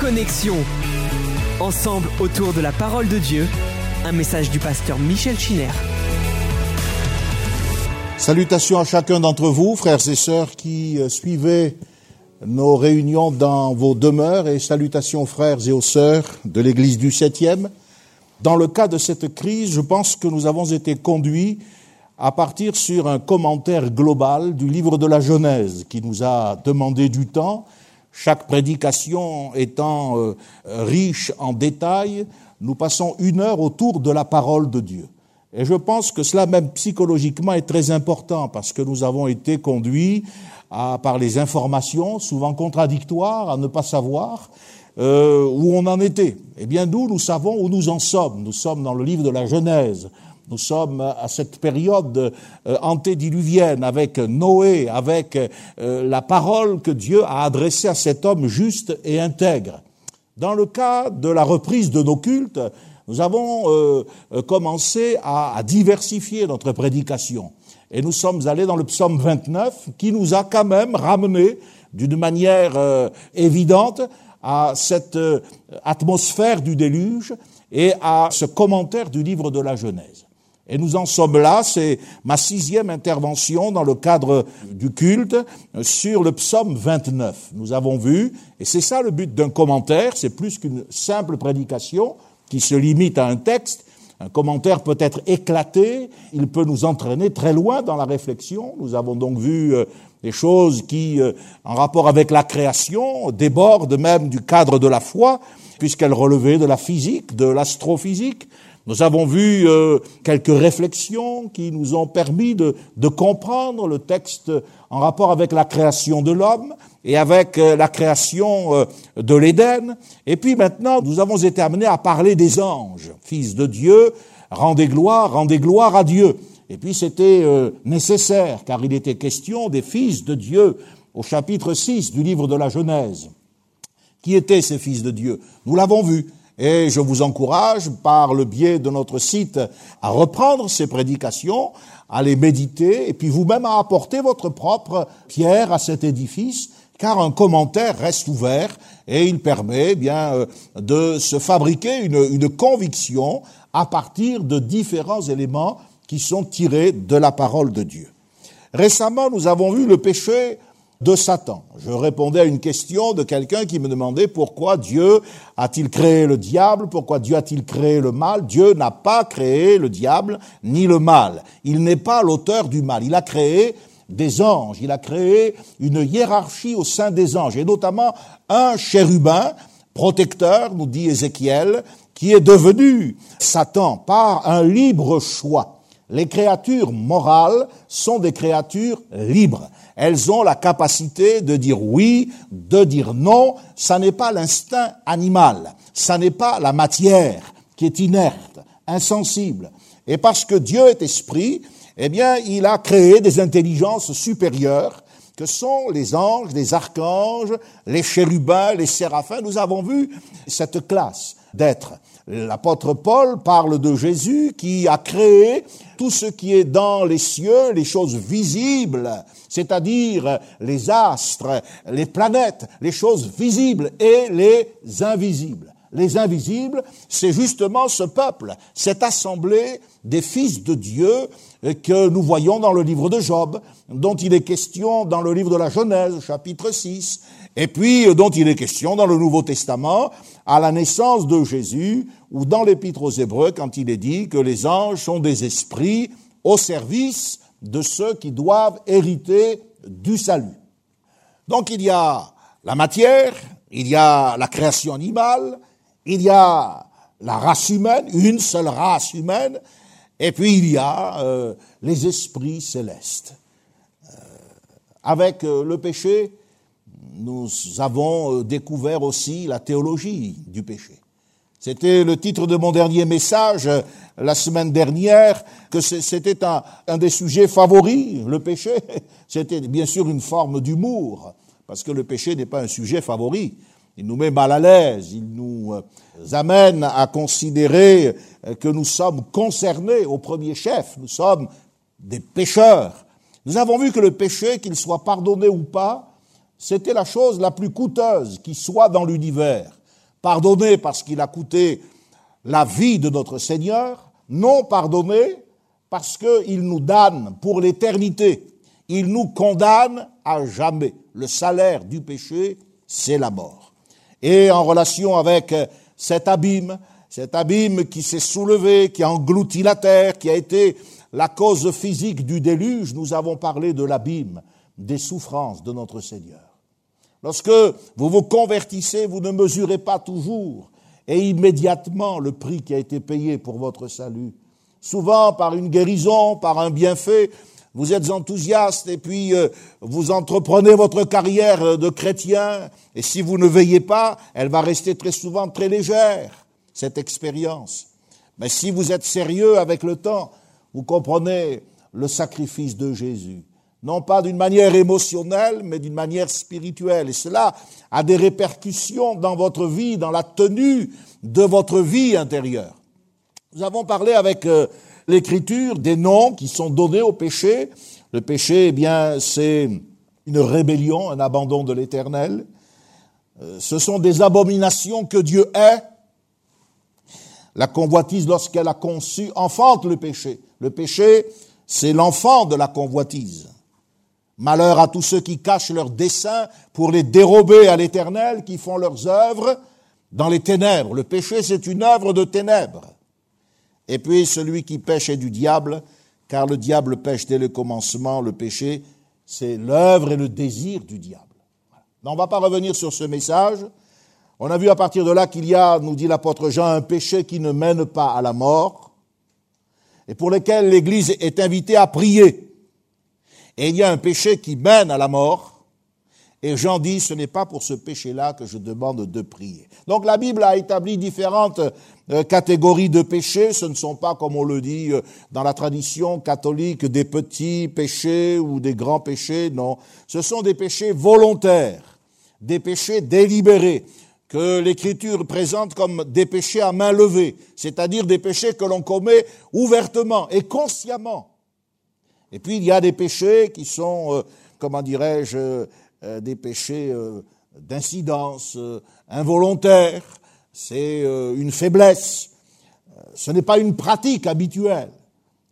Connexion. Ensemble autour de la parole de Dieu, un message du pasteur Michel Chiner. Salutations à chacun d'entre vous, frères et sœurs qui euh, suivez nos réunions dans vos demeures et salutations aux frères et aux sœurs de l'Église du septième. Dans le cas de cette crise, je pense que nous avons été conduits à partir sur un commentaire global du livre de la Genèse qui nous a demandé du temps, chaque prédication étant euh, riche en détails, nous passons une heure autour de la parole de Dieu. Et je pense que cela même psychologiquement est très important parce que nous avons été conduits par les informations, souvent contradictoires, à ne pas savoir euh, où on en était. Eh bien, nous, nous savons où nous en sommes. Nous sommes dans le livre de la Genèse. Nous sommes à cette période euh, antédiluvienne avec Noé, avec euh, la parole que Dieu a adressée à cet homme juste et intègre. Dans le cas de la reprise de nos cultes, nous avons euh, commencé à, diversifier notre prédication. Et nous sommes allés dans le psaume 29 qui nous a quand même ramené d'une manière évidente à cette atmosphère du déluge et à ce commentaire du livre de la Genèse. Et nous en sommes là, c'est ma sixième intervention dans le cadre du culte sur le psaume 29. Nous avons vu, et c'est ça le but d'un commentaire, c'est plus qu'une simple prédication qui se limite à un texte. Un commentaire peut être éclaté, il peut nous entraîner très loin dans la réflexion. Nous avons donc vu euh, des choses qui, euh, en rapport avec la création, débordent même du cadre de la foi, puisqu'elles relevaient de la physique, de l'astrophysique, nous avons vu euh, quelques réflexions qui nous ont permis de, comprendre le texte en rapport avec la création de l'homme et avec euh, la création euh, de l'Éden. Et puis maintenant, nous avons été amenés à parler des anges, fils de Dieu, rendez gloire, rendez gloire à Dieu. Et puis c'était nécessaire, car il était question des fils de Dieu au chapitre 6 du livre de la Genèse. Qui étaient ces fils de Dieu? Nous l'avons vu. Et je vous encourage, par le biais de notre site, à reprendre ces prédications, à les méditer, et puis vous-même à apporter votre propre pierre à cet édifice, car un commentaire reste ouvert et il permet eh bien euh, de se fabriquer une, une conviction à partir de différents éléments qui sont tirés de la parole de Dieu. Récemment, nous avons vu le péché de Satan. Je répondais à une question de quelqu'un qui me demandait pourquoi Dieu a-t-il créé le diable, pourquoi Dieu a-t-il créé le mal. Dieu n'a pas créé le diable ni le mal. Il n'est pas l'auteur du mal. Il a créé des anges. Il a créé une hiérarchie au sein des anges, et notamment un chérubin protecteur, nous dit Ézéchiel, qui est devenu Satan par un libre choix. Les créatures morales sont des créatures libres. Elles ont la capacité de dire oui, de dire non. Ça n'est pas l'instinct animal. Ça n'est pas la matière qui est inerte, insensible. Et parce que Dieu est esprit, eh bien, il a créé des intelligences supérieures que sont les anges, les archanges, les chérubins, les séraphins. Nous avons vu cette classe d'êtres. L'apôtre Paul parle de Jésus qui a créé tout ce qui est dans les cieux, les choses visibles, c'est-à-dire les astres, les planètes, les choses visibles et les invisibles. Les invisibles, c'est justement ce peuple, cette assemblée des fils de Dieu que nous voyons dans le livre de Job, dont il est question dans le livre de la Genèse, chapitre 6, et puis dont il est question dans le Nouveau Testament, à la naissance de Jésus, ou dans l'Épître aux Hébreux, quand il est dit que les anges sont des esprits au service de ceux qui doivent hériter du salut. Donc il y a la matière, il y a la création animale, il y a la race humaine, une seule race humaine, et puis il y a euh, les esprits célestes. Euh, avec euh, le péché, nous avons découvert aussi la théologie du péché. C'était le titre de mon dernier message la semaine dernière, que c'était un, un, des sujets favoris, le péché. C'était bien sûr une forme d'humour, parce que le péché n'est pas un sujet favori. Il nous met mal à l'aise, il nous euh, amène à considérer que nous sommes concernés au premier chef, nous sommes des pécheurs. Nous avons vu que le péché, qu'il soit pardonné ou pas, c'était la chose la plus coûteuse qui soit dans l'univers. Pardonné parce qu'il a coûté la vie de notre Seigneur, non pardonné parce qu'il nous donne pour l'éternité. Il nous condamne à jamais. Le salaire du péché, c'est la mort. Et en relation avec cet abîme, cet abîme qui s'est soulevé, qui a englouti la terre, qui a été la cause physique du déluge, nous avons parlé de l'abîme, des souffrances de notre Seigneur. Lorsque vous vous convertissez, vous ne mesurez pas toujours et immédiatement le prix qui a été payé pour votre salut. Souvent par une guérison, par un bienfait, vous êtes enthousiaste et puis euh, vous entreprenez votre carrière de chrétien et si vous ne veillez pas, elle va rester très souvent très légère, cette expérience. Mais si vous êtes sérieux avec le temps, vous comprenez le sacrifice de Jésus non pas d'une manière émotionnelle, mais d'une manière spirituelle. Et cela a des répercussions dans votre vie, dans la tenue de votre vie intérieure. Nous avons parlé avec euh, l'Écriture des noms qui sont donnés au péché. Le péché, eh bien, c'est une rébellion, un abandon de l'Éternel. Euh, ce sont des abominations que Dieu est. La convoitise, lorsqu'elle a conçu, enfante le péché. Le péché, c'est l'enfant de la convoitise. Malheur à tous ceux qui cachent leurs desseins pour les dérober à l'Éternel, qui font leurs œuvres dans les ténèbres. Le péché, c'est une œuvre de ténèbres. Et puis celui qui pêche est du diable, car le diable pêche dès le commencement. Le péché, c'est l'œuvre et le désir du diable. on ne va pas revenir sur ce message. On a vu à partir de là qu'il y a, nous dit l'apôtre Jean, un péché qui ne mène pas à la mort et pour lequel l'Église est invitée à prier. Et il y a un péché qui mène à la mort. Et Jean dit, ce n'est pas pour ce péché-là que je demande de prier. Donc la Bible a établi différentes euh, catégories de péchés. Ce ne sont pas, comme on le dit euh, dans la tradition catholique, des petits péchés ou des grands péchés. Non, ce sont des péchés volontaires, des péchés délibérés que l'Écriture présente comme des péchés à main levée, c'est-à-dire des péchés que l'on commet ouvertement et consciemment. Et puis il y a des péchés qui sont, euh, comment dirais-je, euh, des péchés d'incidence involontaire. C'est une faiblesse. Ce n'est pas une pratique habituelle.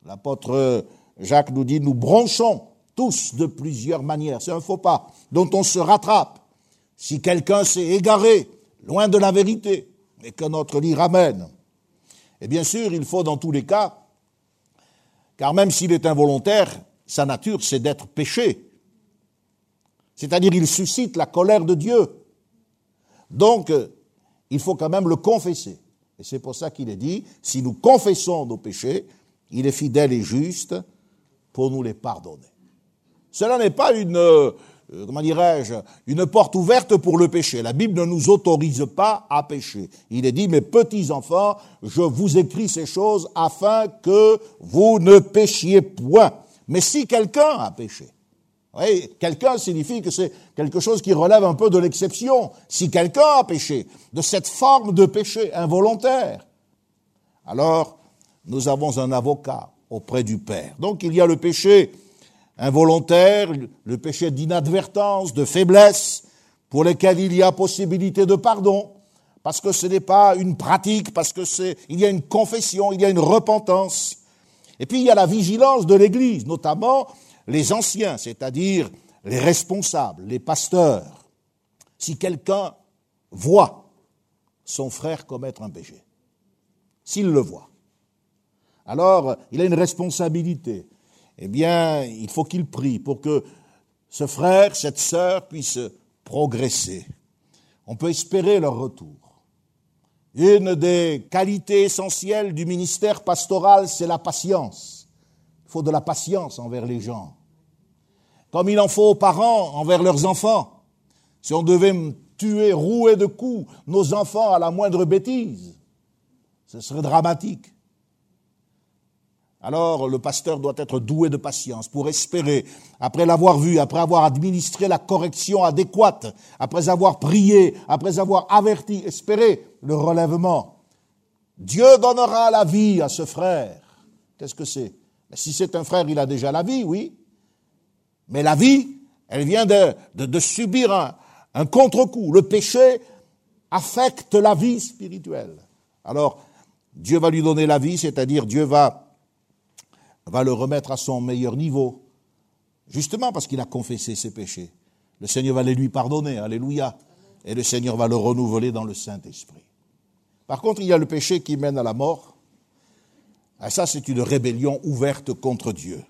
L'apôtre Jacques nous dit, nous bronchons tous de plusieurs manières. C'est un faux pas dont on se rattrape. Si quelqu'un s'est égaré, loin de la vérité, et que notre lit ramène. Et bien sûr, il faut dans tous les cas car même s'il est involontaire, sa nature, c'est d'être péché. C'est-à-dire, il suscite la colère de Dieu. Donc, euh, il faut quand même le confesser. Et c'est pour ça qu'il est dit, si nous confessons nos péchés, il est fidèle et juste pour nous les pardonner. Cela n'est pas une, euh, euh, comment dirais-je, une porte ouverte pour le péché. La Bible ne nous autorise pas à pécher. Il est dit, mes petits enfants, je vous écris ces choses afin que vous ne péchiez point. Mais si quelqu'un a péché, oui, quelqu'un signifie que c'est quelque chose qui relève un peu de l'exception. Si quelqu'un a péché, de cette forme de péché involontaire, alors nous avons un avocat auprès du Père. Donc il y a le péché involontaire, le péché d'inadvertance, de faiblesse, pour lesquels il y a possibilité de pardon, parce que ce n'est pas une pratique, parce que c'est, il y a une confession, il y a une repentance. Et puis il y a la vigilance de l'Église, notamment les anciens, c'est-à-dire les responsables, les pasteurs. Si quelqu'un voit son frère commettre un péché, s'il le voit, alors il a une responsabilité eh bien, il faut qu'il prie pour que ce frère, cette sœur puisse progresser. On peut espérer leur retour. Une des qualités essentielles du ministère pastoral, c'est la patience. Il faut de la patience envers les gens. Comme il en faut aux parents envers leurs enfants. Si on devait tuer, rouer de coups nos enfants à la moindre bêtise, ce serait dramatique. Alors le pasteur doit être doué de patience pour espérer, après l'avoir vu, après avoir administré la correction adéquate, après avoir prié, après avoir averti, espérer le relèvement. Dieu donnera la vie à ce frère. Qu'est-ce que c'est? Si c'est un frère, il a déjà la vie, oui. Mais la vie, elle vient de, subir un, contre-coup. Le péché affecte la vie spirituelle. Alors, Dieu va lui donner la vie, c'est-à-dire Dieu va, va le remettre à son meilleur niveau, justement parce qu'il a confessé ses péchés. Le Seigneur va les lui pardonner, alléluia, et le Seigneur va le renouveler dans le Saint-Esprit. Par contre, il y a le péché qui mène à la mort. Et ah, ça, c'est une rébellion ouverte contre Dieu.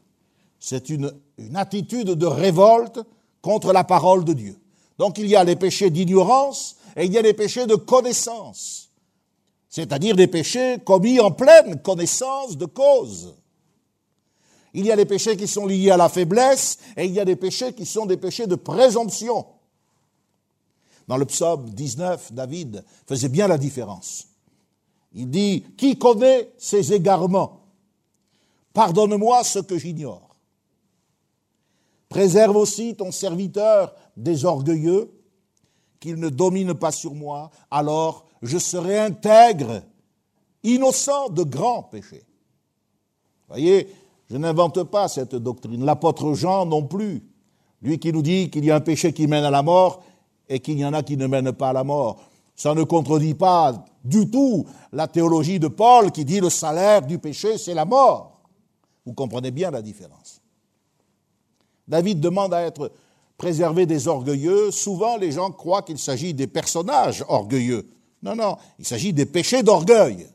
C'est une, une attitude de révolte contre la parole de Dieu. Donc il y a les péchés d'ignorance et il y a les péchés de connaissance, c'est-à-dire des péchés commis en pleine connaissance de cause. Il y a les péchés qui sont liés à la faiblesse et il y a des péchés qui sont des péchés de présomption. Dans le psaume 19, David faisait bien la différence. Il dit, qui connaît ses égarements? Pardonne-moi ce que j'ignore. Préserve aussi ton serviteur des orgueilleux, qu'il ne domine pas sur moi, alors je serai intègre, innocent de grands péchés. Voyez, je n'invente pas cette doctrine. L'apôtre Jean non plus. Lui qui nous dit qu'il y a un péché qui mène à la mort et qu'il y en a qui ne mènent pas à la mort. Ça ne contredit pas du tout la théologie de Paul qui dit le salaire du péché, c'est la mort. Vous comprenez bien la différence. David demande à être préservé des orgueilleux. Souvent, les gens croient qu'il s'agit des personnages orgueilleux. Non, non, il s'agit des péchés d'orgueil.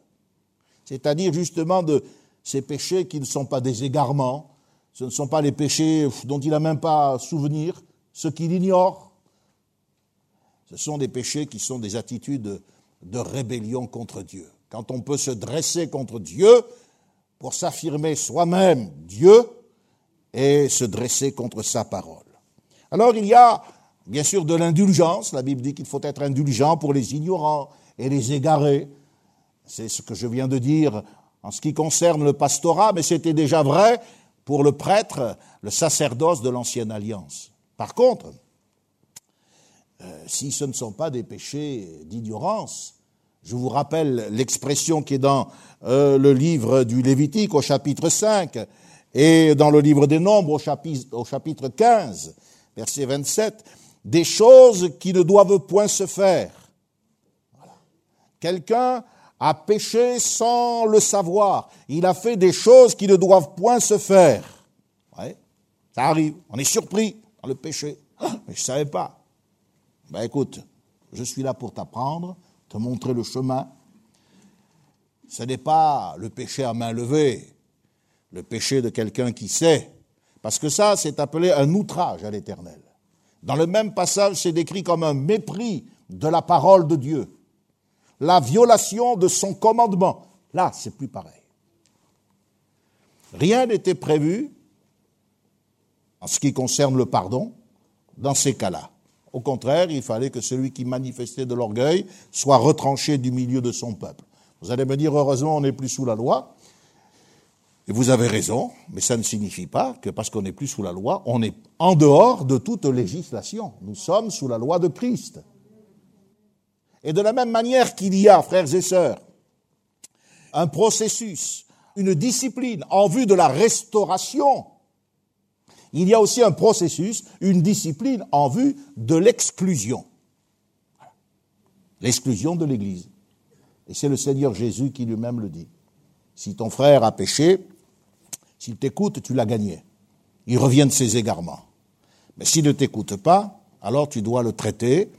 C'est-à-dire justement de ces péchés qui ne sont pas des égarements, ce ne sont pas les péchés dont il n'a même pas souvenir, ce qu'il ignore. Ce sont des péchés qui sont des attitudes de rébellion contre Dieu. Quand on peut se dresser contre Dieu pour s'affirmer soi-même Dieu, et se dresser contre sa parole. Alors il y a bien sûr de l'indulgence, la Bible dit qu'il faut être indulgent pour les ignorants et les égarés. C'est ce que je viens de dire en ce qui concerne le pastorat, mais c'était déjà vrai pour le prêtre, le sacerdoce de l'ancienne alliance. Par contre, euh, si ce ne sont pas des péchés d'ignorance, je vous rappelle l'expression qui est dans euh, le livre du Lévitique au chapitre 5, et dans le livre des Nombres, au chapitre, au chapitre 15, verset 27, des choses qui ne doivent point se faire. Quelqu'un a péché sans le savoir. Il a fait des choses qui ne doivent point se faire. Ouais, ça arrive. On est surpris dans le péché. Ah, mais je ne savais pas. Ben écoute, je suis là pour t'apprendre, te montrer le chemin. Ce n'est pas le péché à main levée le péché de quelqu'un qui sait, parce que ça, c'est appelé un outrage à l'Éternel. Dans le même passage, c'est décrit comme un mépris de la parole de Dieu, la violation de son commandement. Là, c'est plus pareil. Rien n'était prévu en ce qui concerne le pardon dans ces cas-là. Au contraire, il fallait que celui qui manifestait de l'orgueil soit retranché du milieu de son peuple. Vous allez me dire, heureusement, on n'est plus sous la loi, et vous avez raison, mais ça ne signifie pas que parce qu'on n'est plus sous la loi, on est en dehors de toute législation. Nous sommes sous la loi de Christ. Et de la même manière qu'il y a, frères et sœurs, un processus, une discipline en vue de la restauration, il y a aussi un processus, une discipline en vue de l'exclusion. L'exclusion de l'Église. Et c'est le Seigneur Jésus qui lui-même le dit. Si ton frère a péché, s'il t'écoute, tu l'as gagné. Il revient de ses égarements. Mais s'il ne t'écoute pas, alors tu dois le traiter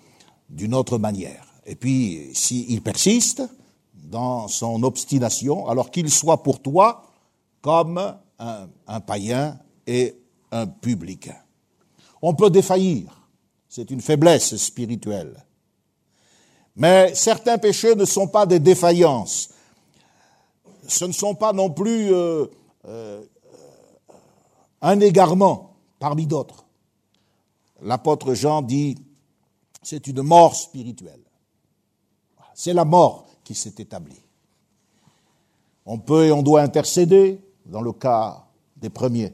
d'une autre manière. Et puis, s'il persiste dans son obstination, alors qu'il soit pour toi comme un, païen et un publicain. On peut défaillir, c'est une faiblesse spirituelle. Mais certains péchés ne sont pas des défaillances. Ce ne sont pas non plus euh, euh, un égarement parmi d'autres. L'apôtre Jean dit, c'est une mort spirituelle. C'est la mort qui s'est établie. On peut et on doit intercéder dans le cas des premiers.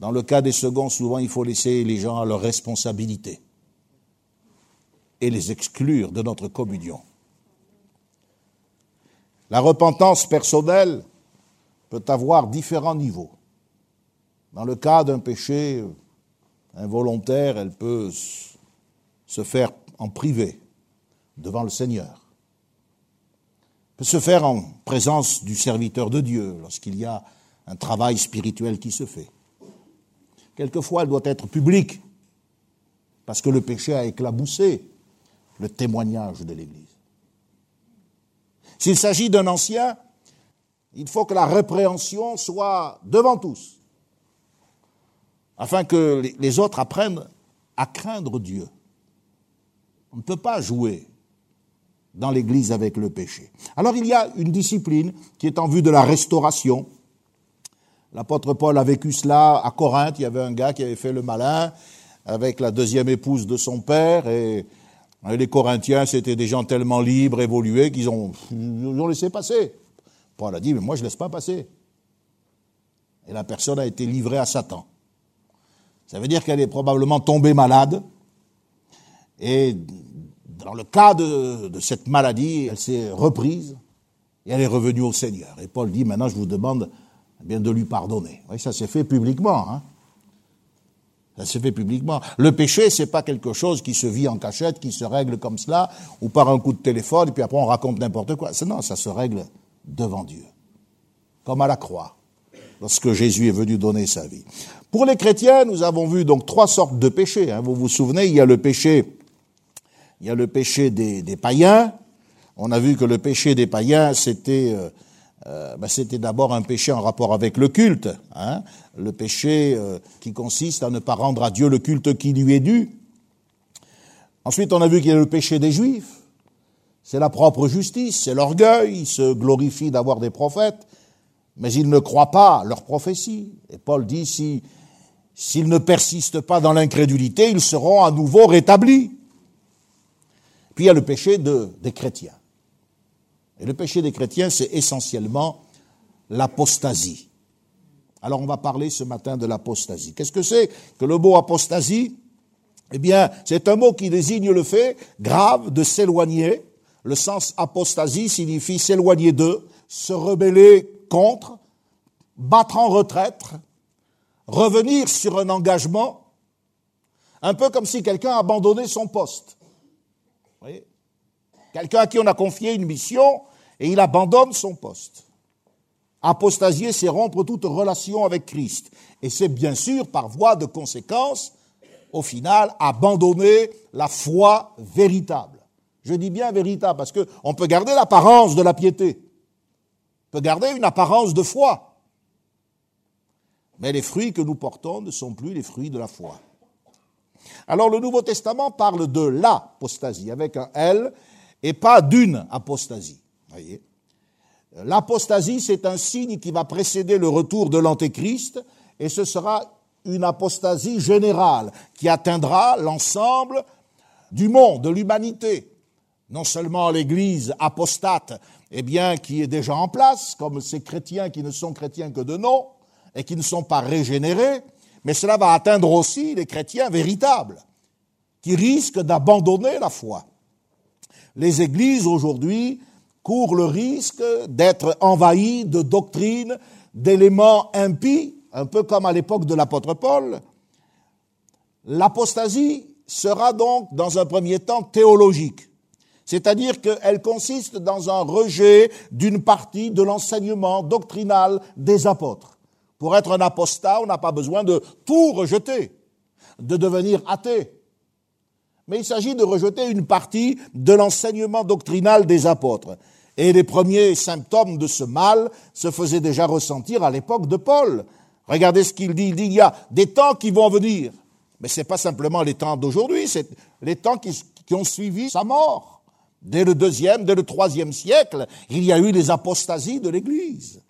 Dans le cas des seconds, souvent, il faut laisser les gens à leur responsabilité et les exclure de notre communion. La repentance personnelle peut avoir différents niveaux. Dans le cas d'un péché involontaire, elle peut se faire en privé. devant le Seigneur. peut se faire en présence du serviteur de Dieu, lorsqu'il y a un travail spirituel qui se fait. Quelquefois, elle doit être publique, parce que le péché a éclaboussé le témoignage de l'Église. S'il s'agit d'un ancien, il faut que la répréhension soit devant tous, afin que les autres apprennent à craindre Dieu. On ne peut pas jouer dans l'Église avec le péché. Alors il y a une discipline qui est en vue de la restauration. L'apôtre Paul a vécu cela à Corinthe. Il y avait un gars qui avait fait le malin avec la deuxième épouse de son père et les Corinthiens, c'était des gens tellement libres, évolués, qu'ils ont, ont laissé passer. Paul a dit, mais moi je ne laisse pas passer. Et la personne a été livrée à Satan. Ça veut dire qu'elle est probablement tombée malade. Et dans le cas de, cette maladie, elle s'est reprise et elle est revenue au Seigneur. Et Paul dit, maintenant je vous demande eh bien de lui pardonner. Oui, ça s'est fait publiquement. Hein. Ça s'est fait publiquement. Le péché, c'est pas quelque chose qui se vit en cachette, qui se règle comme cela, ou par un coup de téléphone, et puis après on raconte n'importe quoi. Non, ça se règle devant Dieu. Comme à la croix, lorsque Jésus est venu donner sa vie. Pour les chrétiens, nous avons vu donc trois sortes de péchés. Hein. Vous vous souvenez, il y a le péché, il y a le péché des, païens. On a vu que le péché des païens, c'était euh, euh, ben, c'était d'abord un péché en rapport avec le culte, hein. le péché euh, qui consiste à ne pas rendre à Dieu le culte qui lui est dû. Ensuite, on a vu qu'il y a le péché des Juifs. C'est la propre justice, c'est l'orgueil, ils se glorifient d'avoir des prophètes, mais ils ne croient pas leur prophétie. Et Paul dit, si S'ils ne persistent pas dans l'incrédulité, ils seront à nouveau rétablis. Puis il y a le péché des chrétiens. Et le péché des chrétiens, c'est essentiellement l'apostasie. Alors on va parler ce matin de l'apostasie. Qu'est-ce que c'est que le mot apostasie? Eh bien, c'est un mot qui désigne le fait grave de s'éloigner. Le sens apostasie signifie s'éloigner d'eux, se rebeller contre, battre en retraite, revenir sur un engagement, un peu comme si quelqu'un abandonnait son poste. Quelqu'un à qui on a confié une mission et il abandonne son poste. Apostasier, c'est rompre toute relation avec Christ. Et c'est bien sûr, par voie de conséquence, au final, abandonner la foi véritable. Je dis bien véritable parce qu'on peut garder l'apparence de la piété, on peut garder une apparence de foi, mais les fruits que nous portons ne sont plus les fruits de la foi. Alors le Nouveau Testament parle de l'apostasie avec un L et pas d'une apostasie. L'apostasie, c'est un signe qui va précéder le retour de l'Antéchrist et ce sera une apostasie générale qui atteindra l'ensemble du monde, de l'humanité. Non seulement l'Église apostate, eh bien, qui est déjà en place, comme ces chrétiens qui ne sont chrétiens que de nom, et qui ne sont pas régénérés, mais cela va atteindre aussi les chrétiens véritables, qui risquent d'abandonner la foi. Les églises aujourd'hui courent le risque d'être envahies de doctrines, d'éléments impies, un peu comme à l'époque de l'apôtre Paul. L'apostasie sera donc, dans un premier temps, théologique. C'est-à-dire qu'elle consiste dans un rejet d'une partie de l'enseignement doctrinal des apôtres. Pour être un apostat, on n'a pas besoin de tout rejeter, de devenir athée. Mais il s'agit de rejeter une partie de l'enseignement doctrinal des apôtres. Et les premiers symptômes de ce mal se faisaient déjà ressentir à l'époque de Paul. Regardez ce qu'il dit. Il dit, il y a des temps qui vont venir. Mais ce n'est pas simplement les temps d'aujourd'hui, c'est les temps qui, qui ont suivi sa mort. Dès le deuxième, dès le troisième siècle, il y a eu les apostasies de l'Église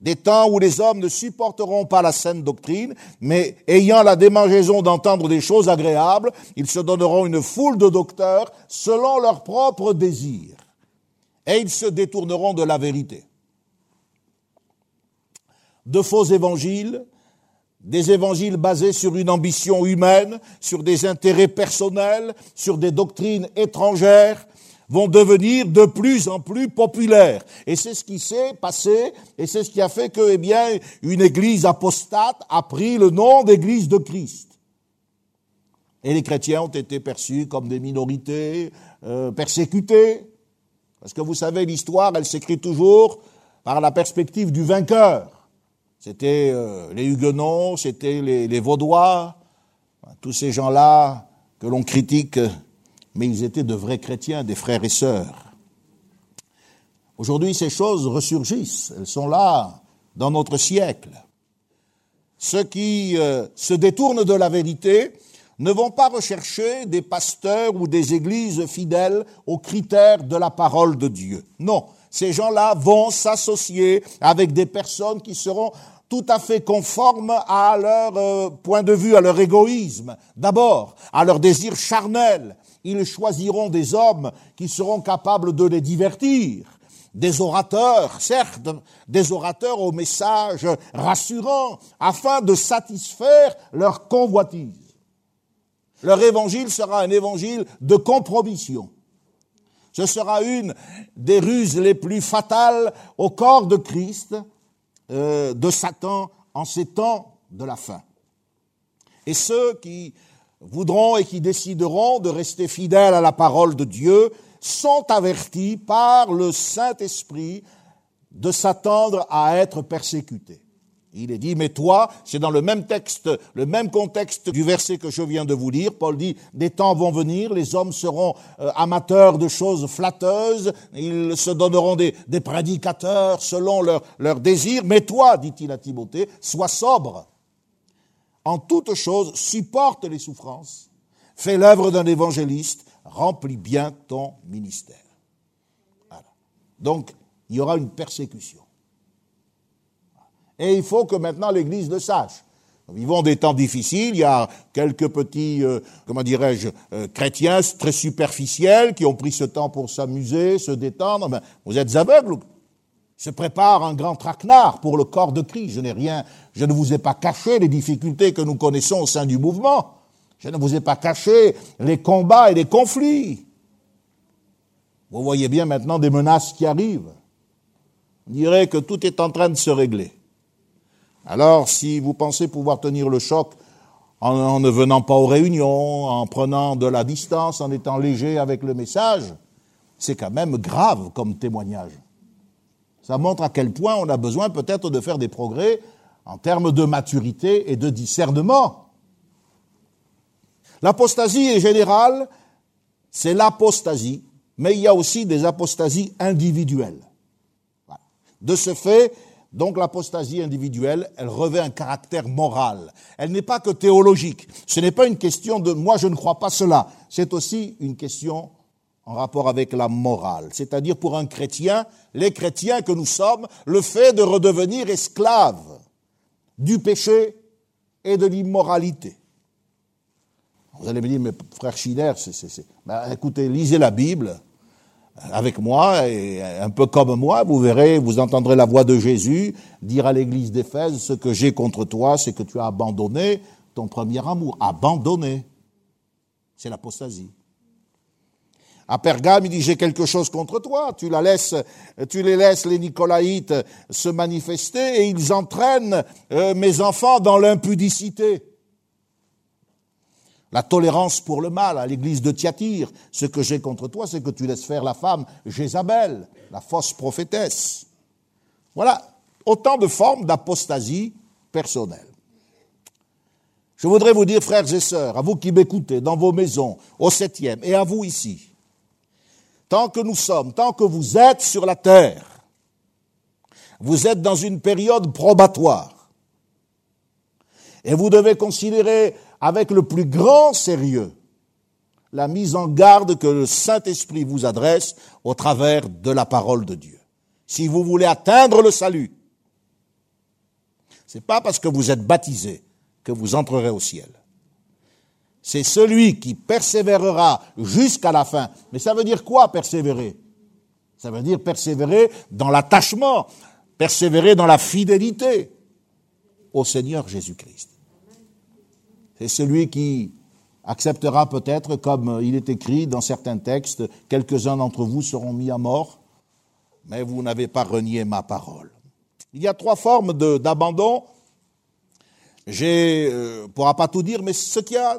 des temps où les hommes ne supporteront pas la saine doctrine, mais ayant la démangeaison d'entendre des choses agréables, ils se donneront une foule de docteurs selon leurs propres désirs, et ils se détourneront de la vérité. De faux évangiles, des évangiles basés sur une ambition humaine, sur des intérêts personnels, sur des doctrines étrangères, vont devenir de plus en plus populaires. Et c'est ce qui s'est passé, et c'est ce qui a fait que, eh bien, une église apostate a pris le nom d'église de Christ. Et les chrétiens ont été perçus comme des minorités, euh, persécutés. Parce que vous savez, l'histoire, elle s'écrit toujours par la perspective du vainqueur. C'était euh, les Huguenots, c'était les, les Vaudois, tous ces gens-là que l'on critique, mais ils étaient de vrais chrétiens, des frères et sœurs. Aujourd'hui, ces choses ressurgissent, elles sont là dans notre siècle. Ceux qui euh, se détournent de la vérité ne vont pas rechercher des pasteurs ou des églises fidèles aux critères de la parole de Dieu. Non, ces gens-là vont s'associer avec des personnes qui seront tout à fait conformes à leur euh, point de vue, à leur égoïsme, d'abord, à leur désir charnel. Ils choisiront des hommes qui seront capables de les divertir, des orateurs, certes, des orateurs au message rassurant, afin de satisfaire leur convoitise. Leur évangile sera un évangile de compromission. Ce sera une des ruses les plus fatales au corps de Christ, euh, de Satan, en ces temps de la fin. Et ceux qui voudront et qui décideront de rester fidèles à la parole de Dieu sont avertis par le Saint-Esprit de s'attendre à être persécutés. Il est dit, mais toi, c'est dans le même texte, le même contexte du verset que je viens de vous lire. Paul dit, des temps vont venir, les hommes seront euh, amateurs de choses flatteuses, ils se donneront des, prédicateurs selon leurs leur désirs. Mais toi, dit-il à Timothée, sois sobre. En toute chose, supporte les souffrances, fais l'œuvre d'un évangéliste, remplis bien ton ministère. Donc, il y aura une persécution. Et il faut que maintenant l'Église le sache. Nous vivons des temps difficiles, il y a quelques petits, euh, comment dirais-je, euh, chrétiens très superficiels qui ont pris ce temps pour s'amuser, se détendre. Vous êtes aveugles se prépare un grand traquenard pour le corps de Christ. Je n'ai rien, je ne vous ai pas caché les difficultés que nous connaissons au sein du mouvement. Je ne vous ai pas caché les combats et les conflits. Vous voyez bien maintenant des menaces qui arrivent. On dirait que tout est en train de se régler. Alors, si vous pensez pouvoir tenir le choc en, ne venant pas aux réunions, en prenant de la distance, en étant léger avec le message, c'est quand même grave comme témoignage. Ça montre à quel point on a besoin peut-être de faire des progrès en termes de maturité et de discernement. L'apostasie est générale, c'est l'apostasie, mais il y a aussi des apostasies individuelles. De ce fait, donc l'apostasie individuelle, elle revêt un caractère moral. Elle n'est pas que théologique. Ce n'est pas une question de moi je ne crois pas cela. C'est aussi une question en rapport avec la morale. C'est-à-dire pour un chrétien, les chrétiens que nous sommes, le fait de redevenir esclaves du péché et de l'immoralité. Vous allez me dire, mais frère Schiller, c'est, ben, écoutez, lisez la Bible, avec moi et un peu comme moi, vous verrez, vous entendrez la voix de Jésus dire à l'église d'Éphèse, ce que j'ai contre toi, c'est que tu as abandonné ton premier amour. Abandonné. C'est l'apostasie. À Pergame, il dit, j'ai quelque chose contre toi. Tu la laisses, tu les laisses, les Nicolaïtes, se manifester et ils entraînent euh, mes enfants dans l'impudicité la tolérance pour le mal à l'église de Thyatire. Ce que j'ai contre toi, c'est que tu laisses faire la femme Jézabel, la fausse prophétesse. Voilà autant de formes d'apostasie personnelle. Je voudrais vous dire, frères et sœurs, à vous qui m'écoutez dans vos maisons, au septième, et à vous ici, tant que nous sommes, tant que vous êtes sur la terre, vous êtes dans une période probatoire. Et vous devez considérer avec le plus grand sérieux la mise en garde que le Saint-Esprit vous adresse au travers de la parole de Dieu. Si vous voulez atteindre le salut, c'est pas parce que vous êtes baptisé que vous entrerez au ciel. C'est celui qui persévérera jusqu'à la fin. Mais ça veut dire quoi persévérer? Ça veut dire persévérer dans l'attachement, persévérer dans la fidélité au Seigneur Jésus-Christ. C'est celui qui acceptera peut-être, comme il est écrit dans certains textes, quelques-uns d'entre vous seront mis à mort, mais vous n'avez pas renié ma parole. Il y a trois formes d'abandon. J'ai, euh, pourra pas tout dire, mais ce qu'il y a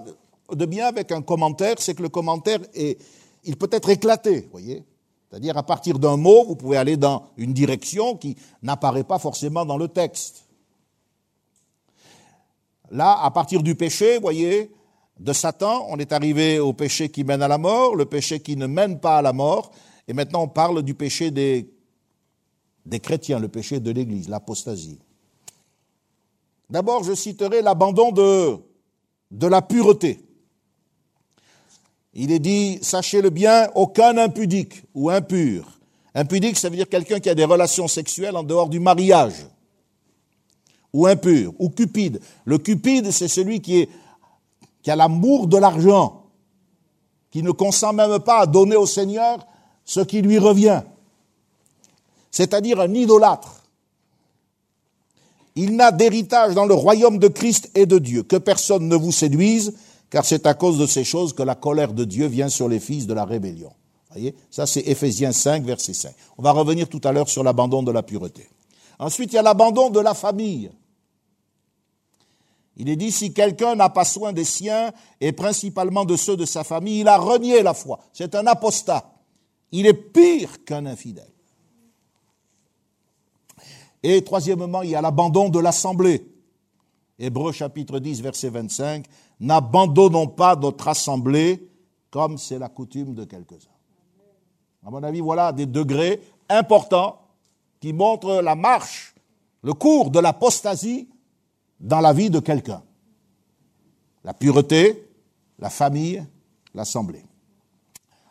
de bien avec un commentaire, c'est que le commentaire est, il peut être éclaté, voyez. C'est-à-dire à partir d'un mot, vous pouvez aller dans une direction qui n'apparaît pas forcément dans le texte. Là, à partir du péché, voyez, de Satan, on est arrivé au péché qui mène à la mort, le péché qui ne mène pas à la mort, et maintenant on parle du péché des, des chrétiens, le péché de l'Église, l'apostasie. D'abord, je citerai l'abandon de, de la pureté. Il est dit, sachez-le bien, aucun impudique ou impur. Impudique, ça veut dire quelqu'un qui a des relations sexuelles en dehors du mariage. Ou impur, ou cupide. Le cupide, c'est celui qui a l'amour de l'argent, qui ne consent même pas à donner au Seigneur ce qui lui revient. C'est-à-dire un idolâtre. Il n'a d'héritage dans le royaume de Christ et de Dieu. Que personne ne vous séduise, car c'est à cause de ces choses que la colère de Dieu vient sur les fils de la rébellion. Voyez Ça, c'est Éphésiens 5, verset 5. On va revenir tout à l'heure sur l'abandon de la pureté. Ensuite, il y a l'abandon de la famille. Il est dit, si quelqu'un n'a pas soin des siens, et principalement de ceux de sa famille, il a renié la foi. C'est un apostat. Il est pire qu'un infidèle. Et troisièmement, il y a l'abandon de l'assemblée. Hébreu chapitre 10, verset 25. N'abandonnons pas notre assemblée comme c'est la coutume de quelques-uns. À mon avis, voilà des degrés importants qui montrent la marche, le cours de l'apostasie dans la vie de quelqu'un. La pureté, la famille, l'assemblée.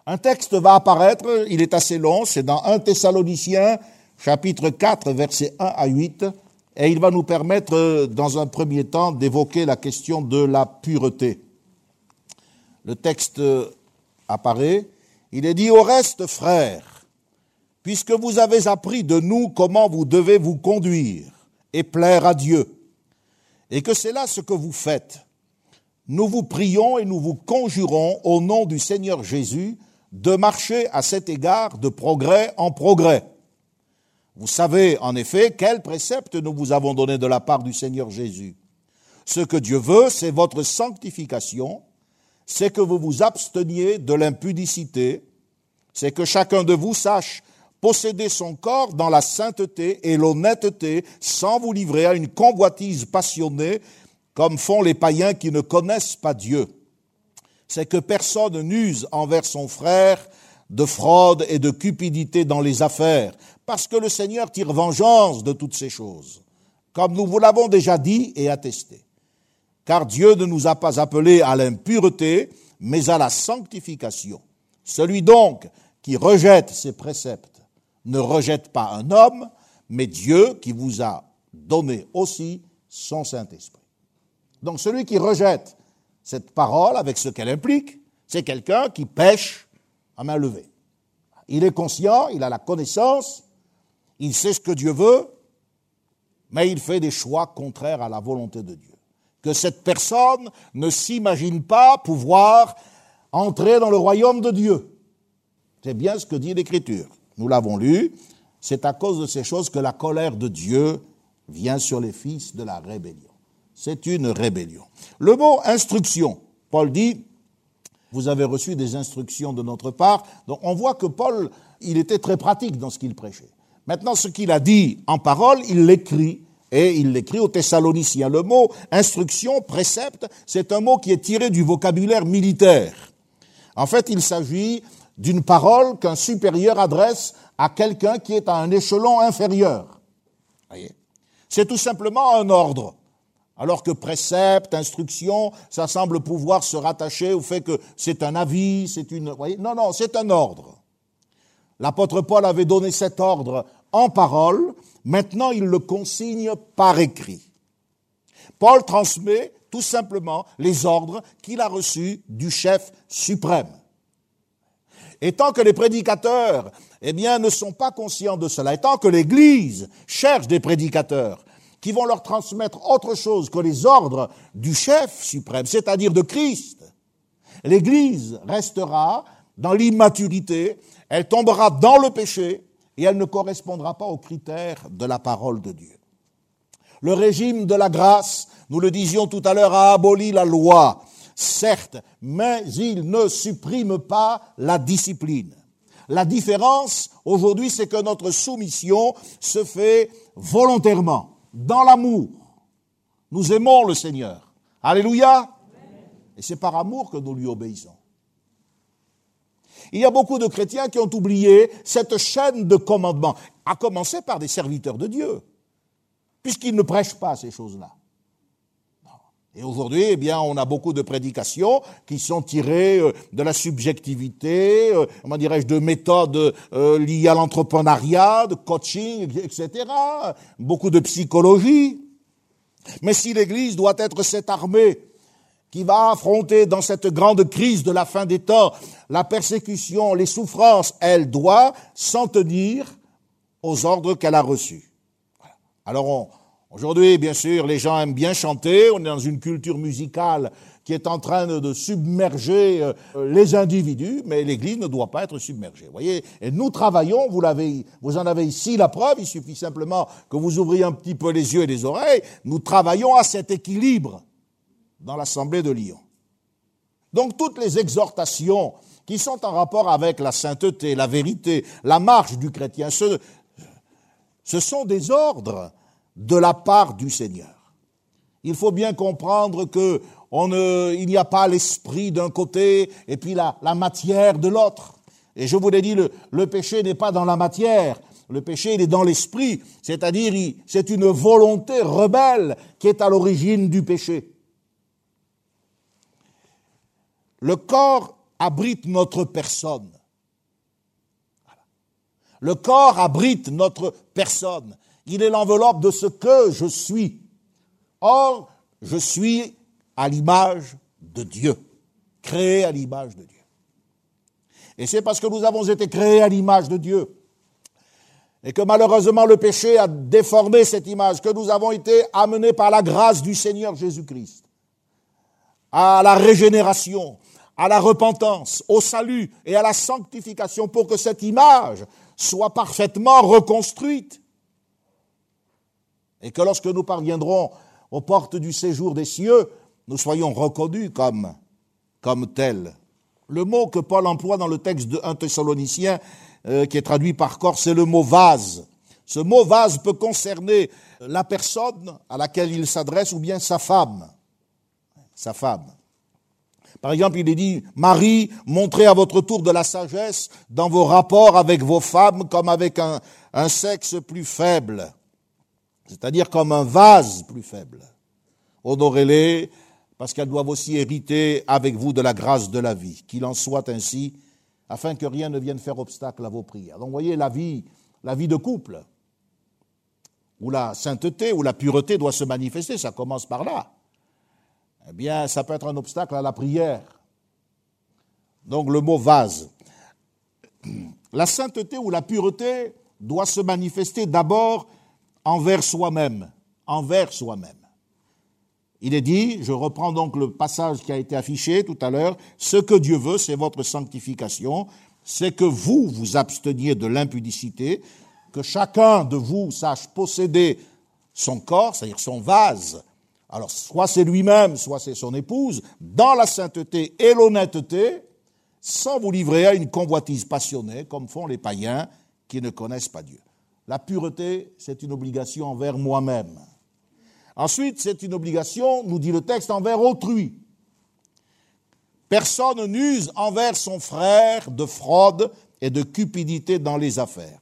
Un texte va apparaître, il est assez long, c'est dans 1 Thessaloniciens chapitre 4, versets 1 à 8, et il va nous permettre, euh, dans un premier temps, d'évoquer la question de la pureté. Le texte euh, apparaît, il est dit au reste, frères, puisque vous avez appris de nous comment vous devez vous conduire et plaire à Dieu, et que c'est là ce que vous faites, nous vous prions et nous vous conjurons au nom du Seigneur Jésus de marcher à cet égard de progrès en progrès vous savez en effet quel précepte nous vous avons donné de la part du Seigneur Jésus. Ce que Dieu veut, c'est votre sanctification, c'est que vous vous absteniez de l'impudicité, c'est que chacun de vous sache posséder son corps dans la sainteté et l'honnêteté sans vous livrer à une convoitise passionnée comme font les païens qui ne connaissent pas Dieu. C'est que personne n'use envers son frère de fraude et de cupidité dans les affaires, parce que le Seigneur tire vengeance de toutes ces choses, comme nous vous l'avons déjà dit et attesté. Car Dieu ne nous a pas appelés à l'impureté, mais à la sanctification. Celui donc qui rejette ses préceptes ne rejette pas un homme, mais Dieu qui vous a donné aussi son Saint-Esprit. Donc celui qui rejette cette parole avec ce qu'elle implique, c'est quelqu'un qui pêche à main levée. Il est conscient, il a la connaissance, il sait ce que Dieu veut, mais il fait des choix contraires à la volonté de Dieu. Que cette personne ne s'imagine pas pouvoir entrer dans le royaume de Dieu. C'est bien ce que dit l'Écriture. Nous l'avons lu. C'est à cause de ces choses que la colère de Dieu vient sur les fils de la rébellion. C'est une rébellion. Le mot instruction, Paul dit, vous avez reçu des instructions de notre part. Donc on voit que Paul, il était très pratique dans ce qu'il prêchait. Maintenant, ce qu'il a dit en parole, il l'écrit. Et il l'écrit aux Thessaloniciens. Le mot instruction, précepte, c'est un mot qui est tiré du vocabulaire militaire. En fait, il s'agit d'une parole qu'un supérieur adresse à quelqu'un qui est à un échelon inférieur. C'est tout simplement un ordre. Alors que précepte, instruction, ça semble pouvoir se rattacher au fait que c'est un avis, c'est une... Voyez? Non, non, c'est un ordre. L'apôtre Paul avait donné cet ordre en parole, maintenant il le consigne par écrit. Paul transmet tout simplement les ordres qu'il a reçus du chef suprême. Et tant que les prédicateurs, eh bien, ne sont pas conscients de cela, et tant que l'Église cherche des prédicateurs qui vont leur transmettre autre chose que les ordres du chef suprême, c'est-à-dire de Christ, l'Église restera dans l'immaturité, elle tombera dans le péché et elle ne correspondra pas aux critères de la parole de Dieu. Le régime de la grâce, nous le disions tout à l'heure, a aboli la loi. certes, mais il ne supprime pas la discipline. La différence aujourd'hui, c'est que notre soumission se fait volontairement, dans l'amour. Nous aimons le Seigneur. Alléluia. Et c'est par amour que nous lui obéissons. Il y a beaucoup de chrétiens qui ont oublié cette chaîne de commandements, à commencer par des serviteurs de Dieu, puisqu'ils ne prêchent pas ces choses-là. Et aujourd'hui, eh bien, on a beaucoup de prédications qui sont tirées euh, de la subjectivité, euh, comment dirais-je, de méthodes euh, liées à l'entrepreneuriat, de coaching, etc. Beaucoup de psychologie. Mais si l'Église doit être cette armée qui va affronter dans cette grande crise de la fin des temps la persécution, les souffrances, elle doit s'en tenir aux ordres qu'elle a reçus. Alors Aujourd'hui, bien sûr, les gens aiment bien chanter, on est dans une culture musicale qui est en train de submerger euh, les individus, mais l'Église ne doit pas être submergée. Voyez, et nous travaillons, vous l'avez, vous en avez ici la preuve. Il suffit simplement que vous ouvriez un petit peu les yeux et les oreilles. Nous travaillons à cet équilibre dans l'Assemblée de Lyon. Donc toutes les exhortations qui sont en rapport avec la sainteté, la vérité, la marche du chrétien, ce, ce sont des ordres de la part du Seigneur. Il faut bien comprendre que on ne, il n'y a pas l'esprit d'un côté et puis la, la matière de l'autre. Et je vous l'ai dit, le, le péché n'est pas dans la matière, le péché, il est dans l'esprit, c'est-à-dire c'est une volonté rebelle qui est à l'origine du péché. Le corps abrite notre personne. Le corps abrite notre personne. Il est l'enveloppe de ce que je suis. Or, je suis à l'image de Dieu, créé à l'image de Dieu. Et c'est parce que nous avons été créés à l'image de Dieu et que malheureusement le péché a déformé cette image, que nous avons été amenés par la grâce du Seigneur Jésus-Christ à la régénération, à la repentance, au salut et à la sanctification pour que cette image soit parfaitement reconstruite et que lorsque nous parviendrons aux portes du séjour des cieux, nous soyons reconnus comme, comme tels. Le mot que Paul emploie dans le texte de 1 Thessalonicien, euh, qui est traduit par corps, c'est le mot vase. Ce mot vase peut concerner la personne à laquelle il s'adresse ou bien sa femme. Sa femme. Par exemple, il est dit, Marie, montrez à votre tour de la sagesse dans vos rapports avec vos femmes comme avec un, sexe plus faible c'est-à-dire comme un vase plus faible. Honorez-les, parce qu'elles doivent aussi hériter avec vous de la grâce de la vie. Qu'il en soit ainsi, afin que rien ne vienne faire obstacle à vos prières. Donc, voyez, la vie, la vie de couple, où la sainteté, où la pureté doit se manifester, ça commence par là. Eh bien, ça peut être un obstacle à la prière. Donc, le mot vase. La sainteté ou la pureté doit se manifester d'abord envers soi-même, envers soi-même. Il est dit, je reprends donc le passage qui a été affiché tout à l'heure, ce que Dieu veut, c'est votre sanctification, c'est que vous vous absteniez de l'impudicité, que chacun de vous sache posséder son corps, c'est-à-dire son vase. Alors, soit c'est lui-même, soit c'est son épouse, dans la sainteté et l'honnêteté, sans vous livrer à une convoitise passionnée, comme font les païens qui ne connaissent pas Dieu. La pureté, c'est une obligation envers moi-même. Ensuite, c'est une obligation, nous dit le texte, envers autrui. Personne n'use envers son frère de fraude et de cupidité dans les affaires.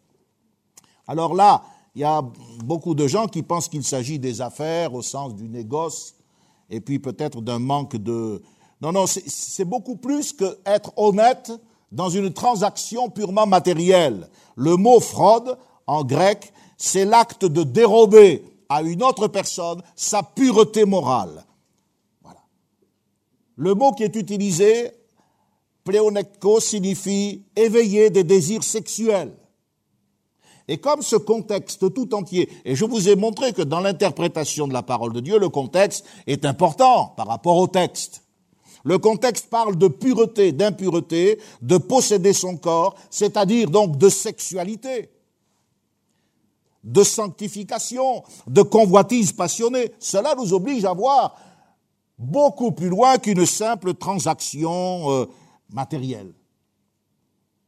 Alors là, il y a beaucoup de gens qui pensent qu'il s'agit des affaires au sens du négoce et puis peut-être d'un manque de... Non, non, c'est beaucoup plus qu'être honnête dans une transaction purement matérielle. Le mot fraude en grec, c'est l'acte de dérober à une autre personne sa pureté morale. Voilà. Le mot qui est utilisé, pléonekko, signifie éveiller des désirs sexuels. Et comme ce contexte tout entier, et je vous ai montré que dans l'interprétation de la parole de Dieu, le contexte est important par rapport au texte. Le contexte parle de pureté, d'impureté, de posséder son corps, c'est-à-dire donc de sexualité de sanctification, de convoitise passionnée. Cela nous oblige à voir beaucoup plus loin qu'une simple transaction euh, matérielle.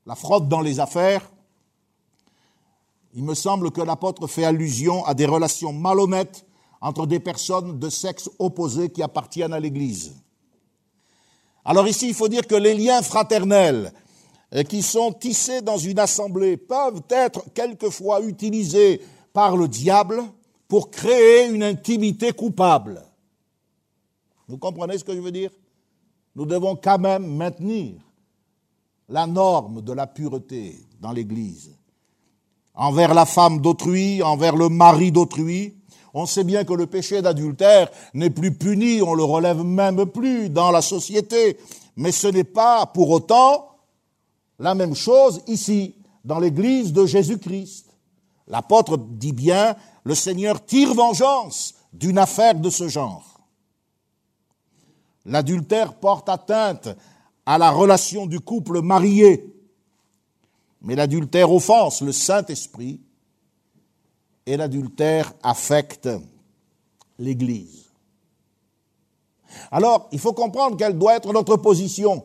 La fraude dans les affaires, il me semble que l'apôtre fait allusion à des relations malhonnêtes entre des personnes de sexe opposé qui appartiennent à l'Église. Alors ici, il faut dire que les liens fraternels euh, qui sont tissés dans une assemblée peuvent être quelquefois utilisés par le diable pour créer une intimité coupable. Vous comprenez ce que je veux dire? Nous devons quand même maintenir la norme de la pureté dans l'Église. Envers la femme d'autrui, envers le mari d'autrui, on sait bien que le péché d'adultère n'est plus puni, on le relève même plus dans la société. Mais ce n'est pas pour autant la même chose ici, dans l'Église de Jésus-Christ. L'apôtre dit bien, le Seigneur tire vengeance d'une affaire de ce genre. L'adultère porte atteinte à la relation du couple marié, mais l'adultère offense le Saint-Esprit et l'adultère affecte l'Église. Alors, il faut comprendre quelle doit être notre position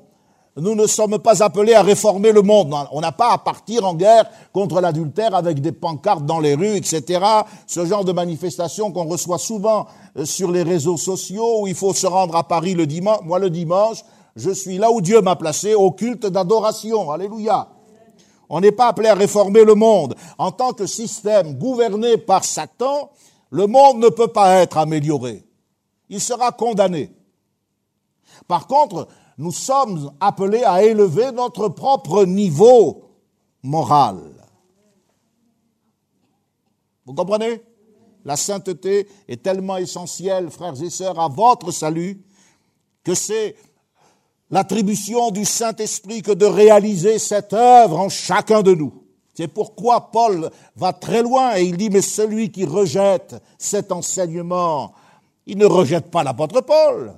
nous ne sommes pas appelés à réformer le monde. On n'a pas à partir en guerre contre l'adultère avec des pancartes dans les rues, etc. Ce genre de manifestation qu'on reçoit souvent euh, sur les réseaux sociaux où il faut se rendre à Paris le dimanche. Moi, le dimanche, je suis là où Dieu m'a placé, au culte d'adoration. Alléluia. On n'est pas appelé à réformer le monde. En tant que système gouverné par Satan, le monde ne peut pas être amélioré. Il sera condamné. Par contre, nous sommes appelés à élever notre propre niveau moral. Vous comprenez? La sainteté est tellement essentielle, frères et sœurs, à votre salut, que c'est l'attribution du Saint-Esprit que de réaliser cette œuvre en chacun de nous. C'est pourquoi Paul va très loin et il dit, mais celui qui rejette cet enseignement, il ne rejette pas l'apôtre Paul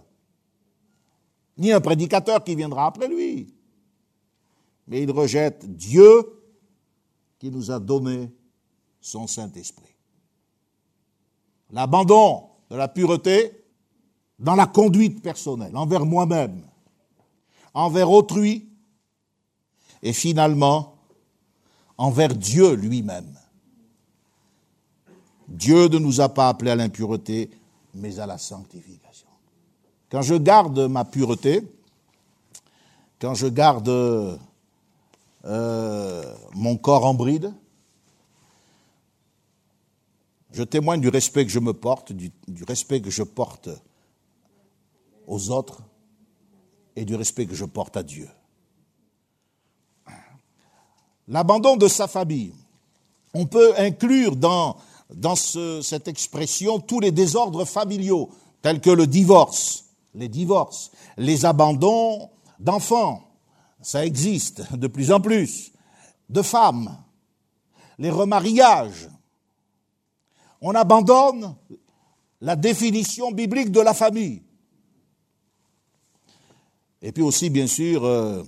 ni un prédicateur qui viendra après lui. Mais il rejette Dieu qui nous a donné son Saint-Esprit. L'abandon de la pureté dans la conduite personnelle, envers moi-même, envers autrui, et finalement envers Dieu lui-même. Dieu ne nous a pas appelés à l'impureté, mais à la sanctification. Quand je garde ma pureté, quand je garde euh, mon corps en bride, je témoigne du respect que je me porte, du, du respect que je porte aux autres et du respect que je porte à Dieu. L'abandon de sa famille. On peut inclure dans, dans ce, cette expression tous les désordres familiaux, tels que le divorce, les divorces, les abandons d'enfants, ça existe de plus en plus, de femmes, les remariages. On abandonne la définition biblique de la famille. Et puis aussi, bien sûr, euh,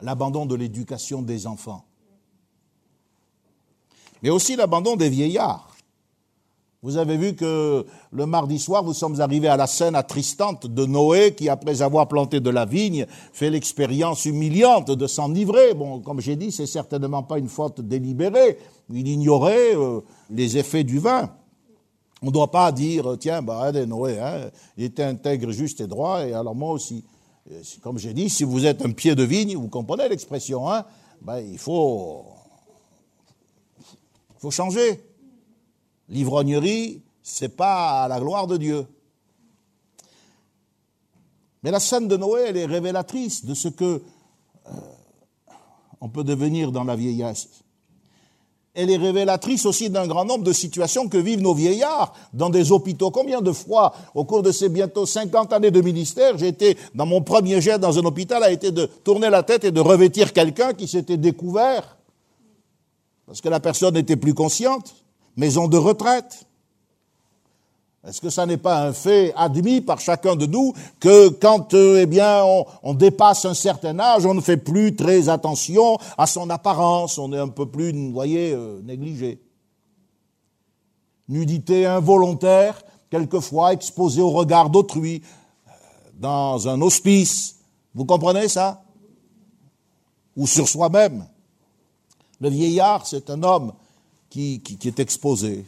l'abandon de l'éducation des enfants. Mais aussi l'abandon des vieillards. Vous avez vu que le mardi soir, nous sommes arrivés à la scène attristante de Noé qui, après avoir planté de la vigne, fait l'expérience humiliante de s'enivrer. Bon, comme j'ai dit, c'est certainement pas une faute délibérée. Il ignorait euh, les effets du vin. On ne doit pas dire, tiens, bah, Noé, hein, il était intègre, juste et droit, et alors moi aussi. Comme j'ai dit, si vous êtes un pied de vigne, vous comprenez l'expression, hein, ben, il faut, faut changer. L'ivrognerie, c'est pas à la gloire de Dieu. Mais la scène de Noé, elle est révélatrice de ce que euh, on peut devenir dans la vieillesse. Elle est révélatrice aussi d'un grand nombre de situations que vivent nos vieillards dans des hôpitaux. Combien de fois, au cours de ces bientôt 50 années de ministère, j'ai été, dans mon premier jet dans un hôpital, a été de tourner la tête et de revêtir quelqu'un qui s'était découvert? Parce que la personne n'était plus consciente maison de retraite. Est-ce que ça n'est pas un fait admis par chacun de nous que quand euh, eh on, dépasse un certain âge, on ne fait plus très attention à son apparence, on est un peu plus, vous voyez, euh, négligé? Nudité involontaire quelquefois exposé au regard d'autrui, euh, dans un hospice. Vous comprenez ça? Ou sur soi-même. Le vieillard, c'est un homme qui, est exposé.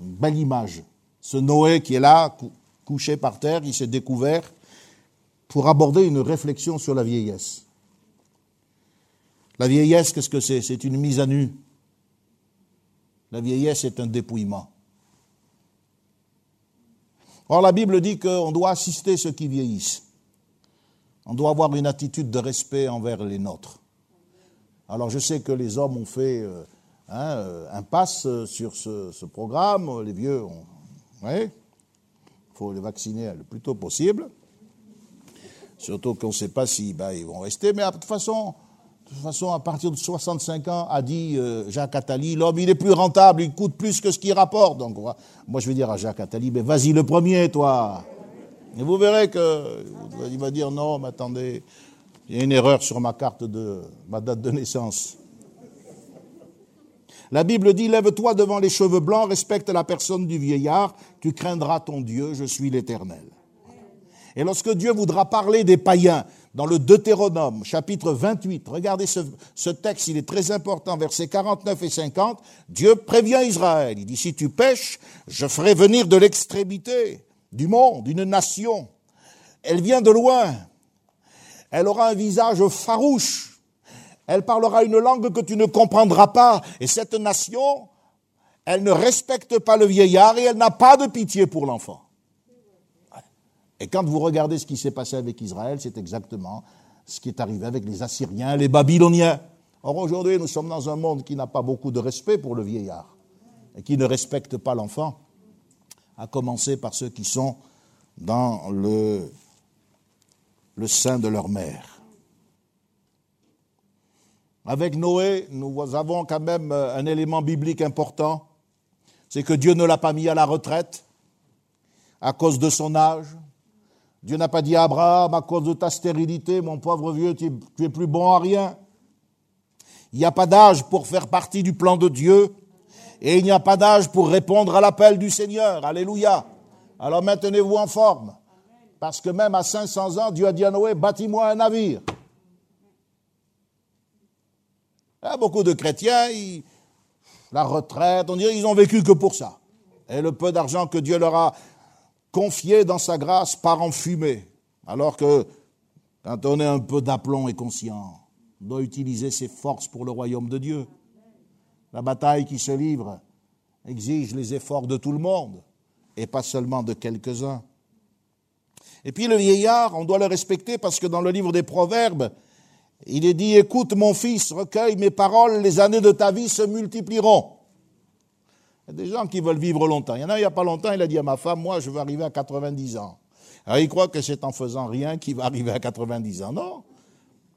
Une belle image. Ce Noé qui est là, couché par terre, il s'est découvert pour aborder une réflexion sur la vieillesse. La vieillesse, qu'est-ce que c'est? C'est une mise à nu. La vieillesse est un dépouillement. Or, la Bible dit qu'on doit assister ceux qui vieillissent. On doit avoir une attitude de respect envers les nôtres. Alors, je sais que les hommes ont fait euh, hein, euh, un passe sur ce, programme. Les vieux, il faut les vacciner le plus tôt possible. Surtout qu'on ne sait pas si ben, ils vont rester. Mais de toute façon, de toute façon, à partir de 65 ans, a dit euh, Jacques Attali, l'homme, il est plus rentable, il coûte plus que ce qu'il rapporte. Donc, moi, je vais dire à Jacques Attali, mais vas-y le premier, toi. Et vous verrez qu'il va dire non, mais attendez, il y a une erreur sur ma carte de ma date de naissance. La Bible dit Lève-toi devant les cheveux blancs, respecte la personne du vieillard, tu craindras ton Dieu, je suis l'Éternel. Et lorsque Dieu voudra parler des païens, dans le Deutéronome, chapitre 28, regardez ce, texte, il est très important, versets 49 et 50, Dieu prévient Israël, il dit, si tu pêches, je ferai venir de l'extrémité du monde une nation. Elle vient de loin, elle aura un visage farouche, elle parlera une langue que tu ne comprendras pas, et cette nation, elle ne respecte pas le vieillard et elle n'a pas de pitié pour l'enfant. Et quand vous regardez ce qui s'est passé avec Israël, c'est exactement ce qui est arrivé avec les Assyriens, les Babyloniens. Or aujourd'hui, nous sommes dans un monde qui n'a pas beaucoup de respect pour le vieillard et qui ne respecte pas l'enfant, à commencer par ceux qui sont dans le, sein de leur mère. Avec Noé, nous avons quand même un élément biblique important, c'est que Dieu ne l'a pas mis à la retraite à cause de son âge, Dieu n'a pas dit à Abraham, à cause de ta stérilité, mon pauvre vieux, tu es plus bon à rien. Il n'y a pas d'âge pour faire partie du plan de Dieu et il n'y a pas d'âge pour répondre à l'appel du Seigneur. Alléluia. Alors maintenez-vous en forme. Parce que même à 500 ans, Dieu a dit à Noé, bâtis-moi un navire. Il y a beaucoup de chrétiens, la retraite, on dirait qu'ils ont vécu que pour ça. Et le peu d'argent que Dieu leur a confié dans sa grâce part en fumée. Alors que quand on est un peu d'aplomb et conscient, on doit utiliser ses forces pour le royaume de Dieu. La bataille qui se livre exige les efforts de tout le monde et pas seulement de quelques-uns. Et puis le vieillard, on doit le respecter parce que dans le livre des Proverbes, il est dit, écoute mon fils, recueille mes paroles, les années de ta vie se multiplieront. Il y a des gens qui veulent vivre longtemps. Il y en a, il n'y a pas longtemps, il a dit à ma femme, moi, je veux arriver à 90 ans. Alors, il croit que c'est en faisant rien qu'il va arriver à 90 ans. Non,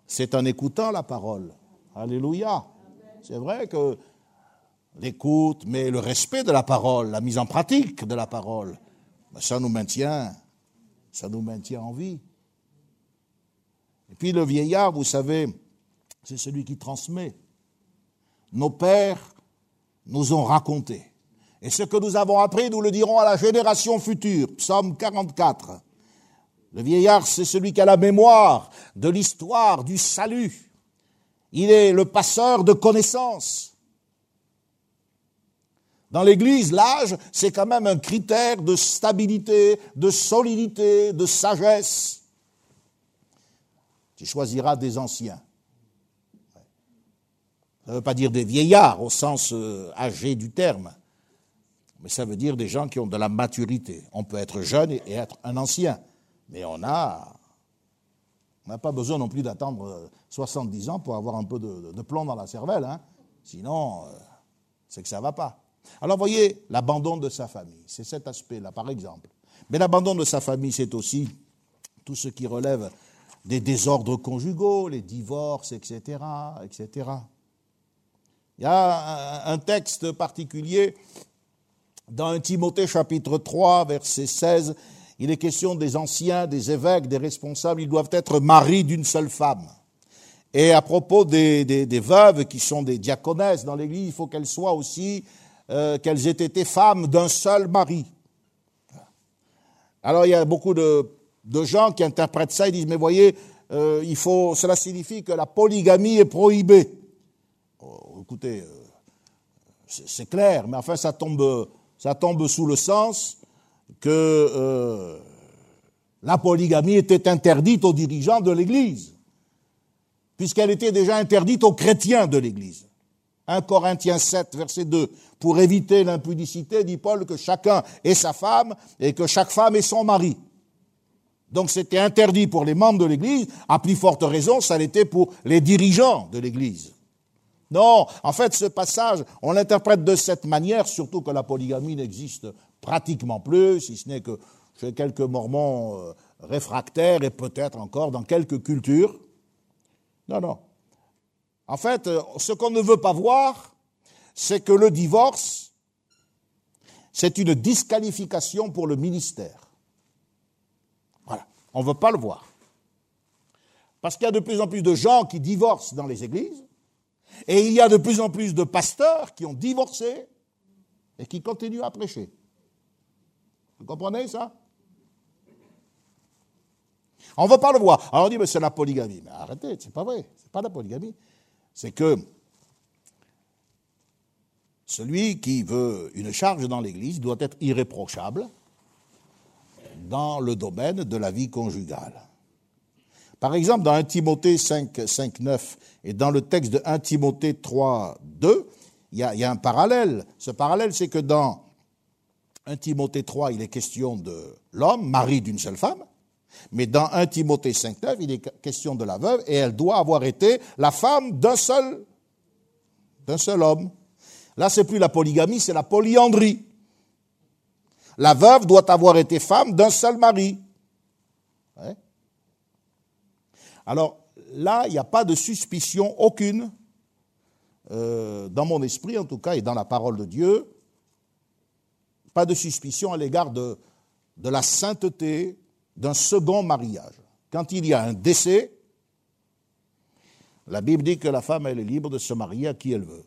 c'est en écoutant la parole. Alléluia. C'est vrai que l'écoute, mais le respect de la parole, la mise en pratique de la parole, ça nous maintient, ça nous maintient en vie. Et puis le vieillard, vous savez, c'est celui qui transmet. Nos pères nous ont raconté. Et ce que nous avons appris, nous le dirons à la génération future. Psaume 44. Le vieillard, c'est celui qui a la mémoire de l'histoire, du salut. Il est le passeur de connaissances. Dans l'Église, l'âge, c'est quand même un critère de stabilité, de solidité, de sagesse. Tu choisiras des anciens. Ça ne veut pas dire des vieillards au sens euh, âgé du terme mais ça veut dire des gens qui ont de la maturité. On peut être jeune et être un ancien, mais on a, n'a pas besoin non plus d'attendre 70 ans pour avoir un peu de, plomb dans la cervelle. Hein. Sinon, euh, c'est que ça ne va pas. Alors voyez, l'abandon de sa famille, c'est cet aspect-là, par exemple. Mais l'abandon de sa famille, c'est aussi tout ce qui relève des désordres conjugaux, les divorces, etc., etc. Il y a un texte particulier dans 1 Timothée chapitre 3, verset 16, il est question des anciens, des évêques, des responsables, ils doivent être maris d'une seule femme. Et à propos des, veuves qui sont des diaconesses dans l'Église, il faut qu'elles soient aussi euh, qu'elles aient été femmes d'un seul mari. Alors il y a beaucoup de, gens qui interprètent ça et disent, mais voyez, euh, il faut, cela signifie que la polygamie est prohibée. Oh, écoutez, euh, c'est clair, mais enfin ça tombe, ça tombe sous le sens que la polygamie était interdite aux dirigeants de l'Église, puisqu'elle était déjà interdite aux chrétiens de l'Église. 1 Corinthiens 7, verset 2. Pour éviter l'impudicité, dit Paul, que chacun ait sa femme et que chaque femme ait son mari. Donc c'était interdit pour les membres de l'Église, à plus forte raison, ça l'était pour les dirigeants de l'Église. Non, en fait, ce passage, on l'interprète de cette manière, surtout que la polygamie n'existe pratiquement plus, si ce n'est que chez quelques mormons euh, réfractaires et peut-être encore dans quelques cultures. Non, non. En fait, euh, ce qu'on ne veut pas voir, c'est que le divorce, c'est une disqualification pour le ministère. On ne veut pas le voir. Parce qu'il y a de plus en plus de gens qui divorcent dans les églises, et il y a de plus en plus de pasteurs qui ont divorcé et qui continuent à prêcher. Vous comprenez ça? On ne veut pas le voir. Alors on dit, mais c'est la polygamie. Mais arrêtez, c'est pas vrai, c'est pas la polygamie c'est que celui qui veut une charge dans l'Église doit être irréprochable dans le domaine de la vie conjugale. Par exemple, dans 1 Timothée 5, 5 9 et dans le texte de 1 Timothée 3, 2, il y, a, un parallèle. Ce parallèle, c'est que dans 1 Timothée 3, il est question de l'homme, mari d'une seule femme, mais dans 1 Timothée 5.9, il est question de la veuve et elle doit avoir été la femme d'un seul, d'un seul homme. Là, c'est plus la polygamie, c'est la polyandrie. La veuve doit avoir été femme d'un seul mari. Alors là, il n'y a pas de suspicion aucune, euh, dans mon esprit en tout cas, et dans la parole de Dieu, pas de suspicion à l'égard de, de la sainteté d'un second mariage. Quand il y a un décès, la Bible dit que la femme, elle est libre de se marier à qui elle veut.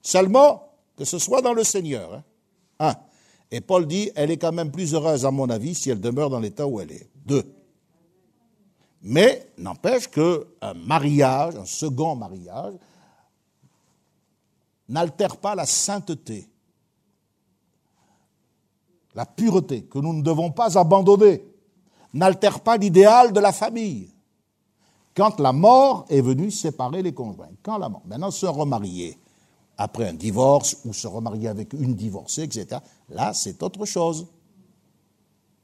Seulement que ce soit dans le Seigneur. Hein. Et Paul dit, elle est quand même plus heureuse, à mon avis, si elle demeure dans l'état où elle est. Deux. Mais n'empêche qu'un mariage, un second mariage, n'altère pas la sainteté, la pureté, que nous ne devons pas abandonner n'altère pas l'idéal de la famille. Quand la mort est venue séparer les conjoints, quand la mort, maintenant se remarier après un divorce ou se remarier avec une divorcée, etc., là c'est autre chose.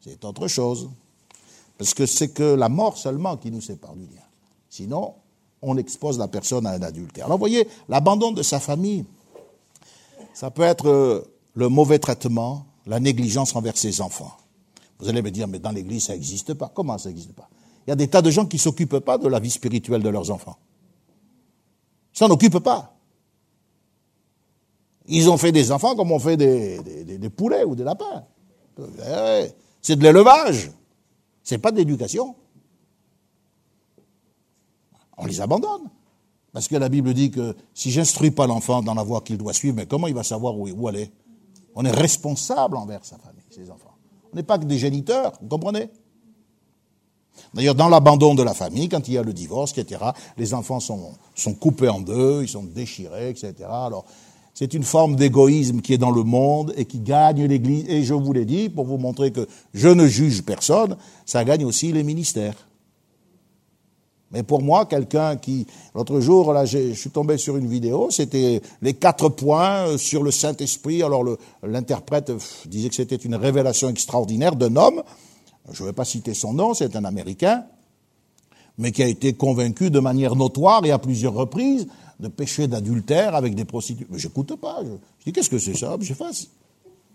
C'est autre chose. Parce que c'est que la mort seulement qui nous sépare du lien. Sinon, on expose la personne à un adultère. Alors vous voyez, l'abandon de sa famille, ça peut être euh, le mauvais traitement, la négligence envers ses enfants. Vous allez me dire, mais dans l'Église, ça n'existe pas. Comment ça n'existe pas? Il y a des tas de gens qui ne s'occupent pas de la vie spirituelle de leurs enfants. Ils s'en occupent pas. Ils ont fait des enfants comme on fait des, poulets ou des lapins. Eh c'est de l'élevage. C'est pas de l'éducation. On les abandonne. Parce que la Bible dit que si j'instruis pas l'enfant dans la voie qu'il doit suivre, mais comment il va savoir où, aller? On est responsable envers sa famille, ses enfants. On n'est pas que des géniteurs, vous comprenez? D'ailleurs, dans l'abandon de la famille, quand il y a le divorce, etc., les enfants sont, sont coupés en deux, ils sont déchirés, etc. Alors, c'est une forme d'égoïsme qui est dans le monde et qui gagne l'Église. Et je vous l'ai dit, pour vous montrer que je ne juge personne, ça gagne aussi les ministères. Mais pour moi, quelqu'un qui, l'autre jour, là, je suis tombé sur une vidéo, c'était les quatre points euh, sur le Saint-Esprit. Alors l'interprète disait que c'était une révélation extraordinaire d'un homme, je ne vais pas citer son nom, c'est un Américain, mais qui a été convaincu de manière notoire et à plusieurs reprises de péché d'adultère avec des prostituées. Mais j'écoute pas. Je, dis, qu'est-ce que c'est ça? Je fasse.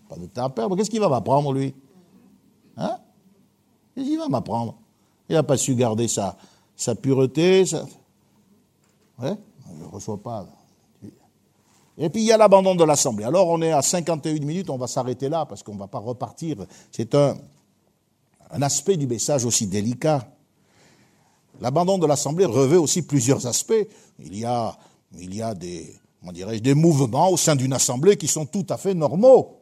Pas de temps à perdre. Qu'est-ce qu'il va m'apprendre, lui? Hein? Qu'est-ce va m'apprendre? Il n'a pas su garder ça sa pureté, ça... Ouais, ne reçoit pas. Et puis il y a l'abandon de l'Assemblée. Alors on est à 51 minutes, on va s'arrêter là parce qu'on ne va pas repartir. C'est un, un aspect du message aussi délicat. L'abandon de l'Assemblée revêt aussi plusieurs aspects. Il y a, il y a des, des mouvements au sein d'une assemblée qui sont tout à fait normaux.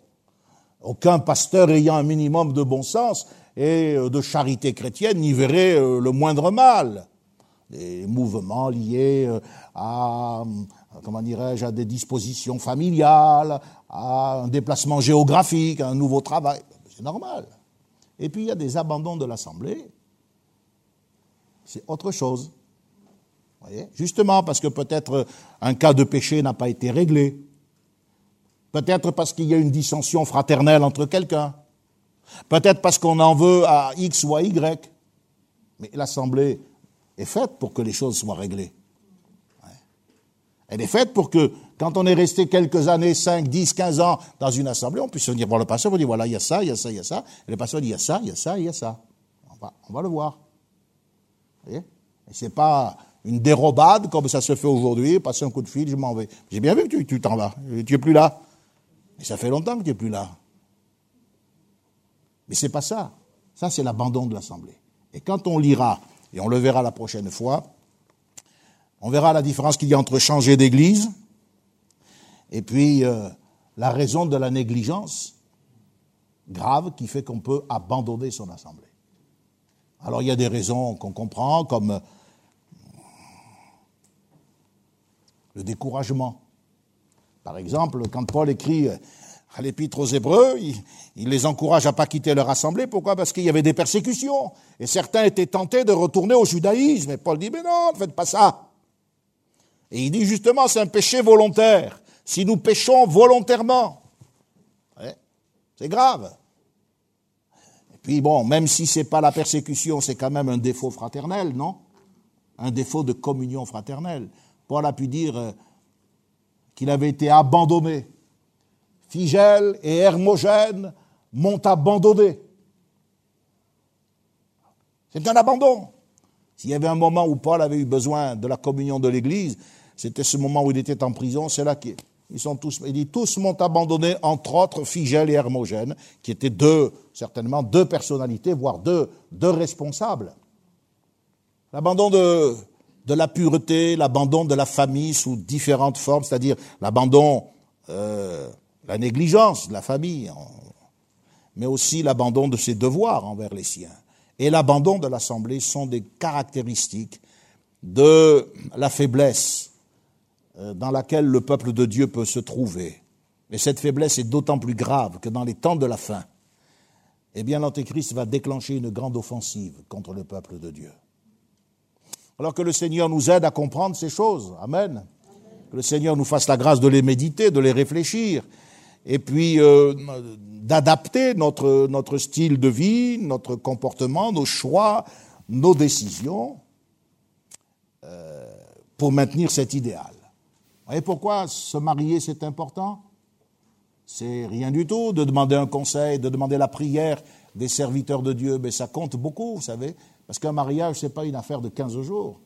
Aucun pasteur ayant un minimum de bon sens et de charité chrétienne n'y verrait le moindre mal. Des mouvements liés à, comment dirais-je, à des dispositions familiales, à un déplacement géographique, à un nouveau travail. C'est normal. Et puis il y a des abandons de l'Assemblée. C'est autre chose. Justement parce que peut-être un cas de péché n'a pas été réglé. Peut-être parce qu'il y a une dissension fraternelle entre quelqu'un. Peut-être parce qu'on en veut à X ou à Y. Mais l'Assemblée est faite pour que les choses soient réglées. Elle est faite pour que, quand on est resté quelques années, 5, 10, 15 ans dans une assemblée, on puisse venir voir le pasteur, on dit voilà, il y a ça, il y a ça, il y a ça. Et le pasteur dit il y a ça, il y a ça, il y a ça. On va, on va le voir. Vous voyez? Et c'est pas une dérobade comme ça se fait aujourd'hui, passer un coup de fil, je m'en vais. J'ai bien vu que tu t'en vas, tu es plus là. Mais ça fait longtemps que tu es plus là. Mais c'est pas ça. Ça, c'est l'abandon de l'assemblée. Et quand on lira, et on le verra la prochaine fois, on verra la différence qu'il y a entre changer d'église et puis euh, la raison de la négligence grave qui fait qu'on peut abandonner son assemblée. Alors il y a des raisons qu'on comprend comme euh, le découragement. Par exemple, quand Paul écrit euh, à l'épître aux Hébreux, il, les encourage à pas quitter leur assemblée. Pourquoi? Parce qu'il y avait des persécutions. Et certains étaient tentés de retourner au judaïsme. Et Paul dit, mais non, ne faites pas ça. Et il dit justement, c'est un péché volontaire. Si nous péchons volontairement, c'est grave. Et puis bon, même si c'est pas la persécution, c'est quand même un défaut fraternel, non? Un défaut de communion fraternelle. Paul a pu dire euh, qu'il avait été abandonné. Figel et Hermogène m'ont abandonné. C'est un abandon. S'il y avait un moment où Paul avait eu besoin de la communion de l'Église, c'était ce moment où il était en prison, c'est là qu'ils sont tous, il dit, tous m'ont abandonné, entre autres Figel et Hermogène, qui étaient deux, certainement deux personnalités, voire deux, deux responsables. L'abandon de, de la pureté, l'abandon de la famille sous différentes formes, c'est-à-dire l'abandon, euh, la négligence de la famille, mais aussi l'abandon de ses devoirs envers les siens, et l'abandon de l'Assemblée sont des caractéristiques de la faiblesse euh, dans laquelle le peuple de Dieu peut se trouver. Mais cette faiblesse est d'autant plus grave que dans les temps de la fin, eh bien, l'Antéchrist va déclencher une grande offensive contre le peuple de Dieu. Alors que le Seigneur nous aide à comprendre ces choses. Amen. Que le Seigneur nous fasse la grâce de les méditer, de les réfléchir, et puis euh, d'adapter notre, notre style de vie, notre comportement, nos choix, nos décisions euh, pour maintenir cet idéal. Et pourquoi se marier c'est important? C'est rien du tout de demander un conseil, de demander la prière des serviteurs de Dieu, mais ça compte beaucoup, vous savez, parce qu'un mariage, ce n'est pas une affaire de 15 jours.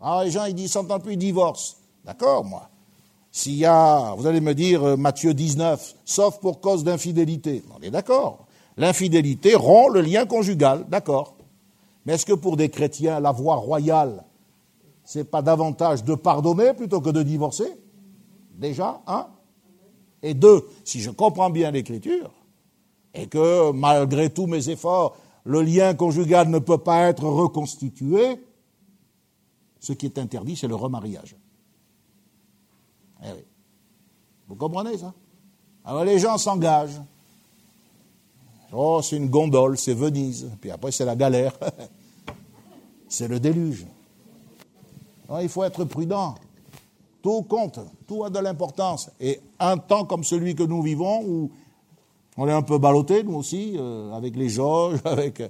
Ah, les gens, ils disent, s'entendent plus, ils divorcent. D'accord, moi. S'il y a, vous allez me dire, euh, Matthieu 19, sauf pour cause d'infidélité. On est d'accord. L'infidélité rompt le lien conjugal, d'accord. Mais est-ce que pour des chrétiens, la voie royale, c'est pas davantage de pardonner plutôt que de divorcer? Déjà, un. Et deux, si je comprends bien l'écriture, et que malgré tous mes efforts, le lien conjugal ne peut pas être reconstitué, ce qui est interdit, c'est le remariage. Eh. Vous comprenez ça? Alors les gens s'engagent. Oh, c'est une gondole, c'est Venise. Puis après, c'est la galère. c'est le déluge il faut être prudent. Tout compte, tout a de l'importance. Et un temps comme celui que nous vivons, où on est un peu ballotté, nous aussi, euh, avec les jauges, avec euh,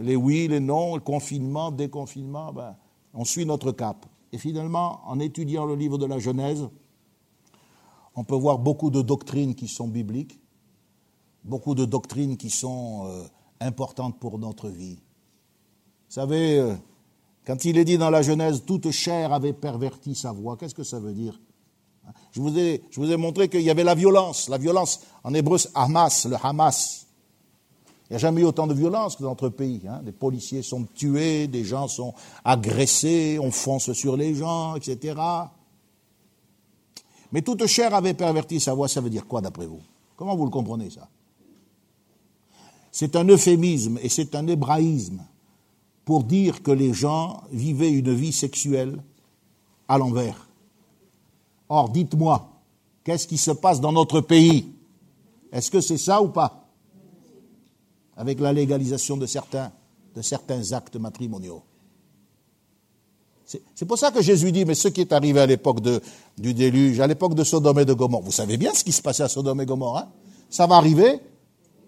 les oui, les non, le confinement, déconfinement, ben, on suit notre cap. Et finalement, en étudiant le livre de la Genèse, on peut voir beaucoup de doctrines qui sont bibliques, beaucoup de doctrines qui sont euh, importantes pour notre vie. Vous savez, quand il est dit dans la Genèse, toute chair avait perverti sa voix, qu'est-ce que ça veut dire? Je vous, ai, montré qu'il y avait la violence. La violence, en hébreu, Hamas, le Hamas. Il n'y a jamais eu autant de violence que dans notre pays. Hein. Des policiers sont tués, des gens sont agressés, on fonce sur les gens, etc. Mais toute chair avait perverti sa voix, ça veut dire quoi d'après vous? Comment vous le comprenez ça? C'est un euphémisme et c'est un hébraïsme pour dire que les gens vivaient une vie sexuelle à l'envers. Or, dites-moi, qu'est-ce qui se passe dans notre pays? Est-ce que c'est ça ou pas? Avec la légalisation de certains, de certains actes matrimoniaux. C'est pour ça que Jésus dit, mais ce qui est arrivé à l'époque du déluge, à l'époque de Sodome et de Gomorre, vous savez bien ce qui se passait à Sodome et Gomorre, hein? Ça va arriver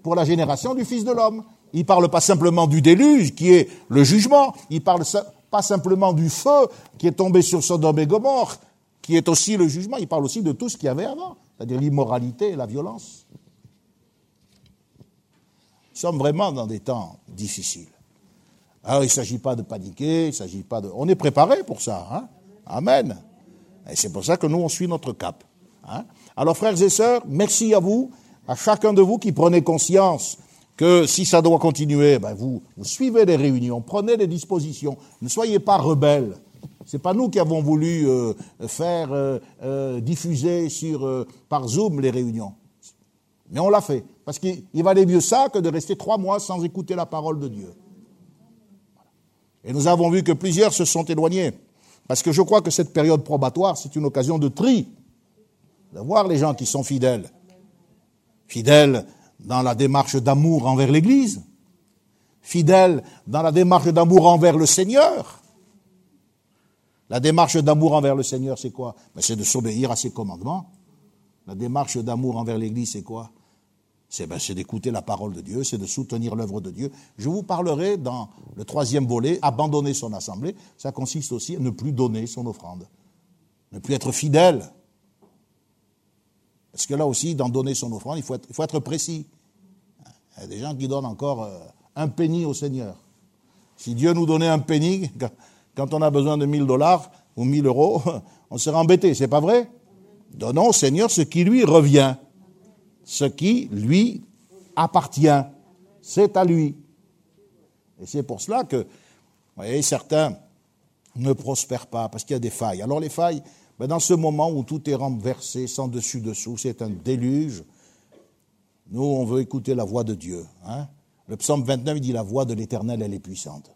pour la génération du Fils de l'homme. Il ne parle pas simplement du déluge, qui est le jugement, il ne parle pas simplement du feu qui est tombé sur Sodome et Gomorre, qui est aussi le jugement, il parle aussi de tout ce qu'il y avait avant, c'est-à-dire l'immoralité et la violence. Nous sommes vraiment dans des temps difficiles. Alors, il ne s'agit pas de paniquer, il s'agit pas de... On est préparé pour ça. Hein Amen. Et c'est pour ça que nous, on suit notre cap. Hein Alors, frères et sœurs, merci à vous, à chacun de vous qui prenez conscience que si ça doit continuer, ben vous, vous suivez les réunions, prenez les dispositions, ne soyez pas rebelles. C'est pas nous qui avons voulu euh, faire euh, euh, diffuser par Zoom les réunions, mais on l'a fait parce qu'il valait mieux ça que de rester trois mois sans écouter la parole de Dieu. Et nous avons vu que plusieurs se sont éloignés. Parce que je crois que cette période probatoire, c'est une occasion de tri, de voir les gens qui sont fidèles. Fidèles dans la démarche d'amour envers l'Église, fidèles dans la démarche d'amour envers le Seigneur. La démarche d'amour envers le Seigneur, c'est quoi? Ben, C'est de s'obéir à ses commandements. La démarche d'amour envers l'Église, c'est quoi? Ben, c'est d'écouter la parole de Dieu, c'est de soutenir l'œuvre de Dieu. Je vous parlerai dans le troisième volet, abandonner son assemblée. Ça consiste aussi à ne plus donner son offrande, ne plus être fidèle. Parce que là aussi, dans donner son offrande, il faut être, précis. Il y a des gens qui donnent encore euh, un penny au Seigneur. Si Dieu nous donnait un penny, quand on a besoin de 1000 dollars ou 1000 euros, on serait embêté, c'est pas vrai? Donnons au Seigneur ce qui lui revient ce qui lui appartient. C'est à lui. Et c'est pour cela que, vous voyez, certains ne prospèrent pas, parce qu'il y a des failles. Alors les failles, ben dans ce moment où tout est renversé, sans dessus-dessous, c'est un déluge, nous, on veut écouter la voix de Dieu. Hein. Le psaume 29, il dit La voix de l'Éternel, elle est puissante.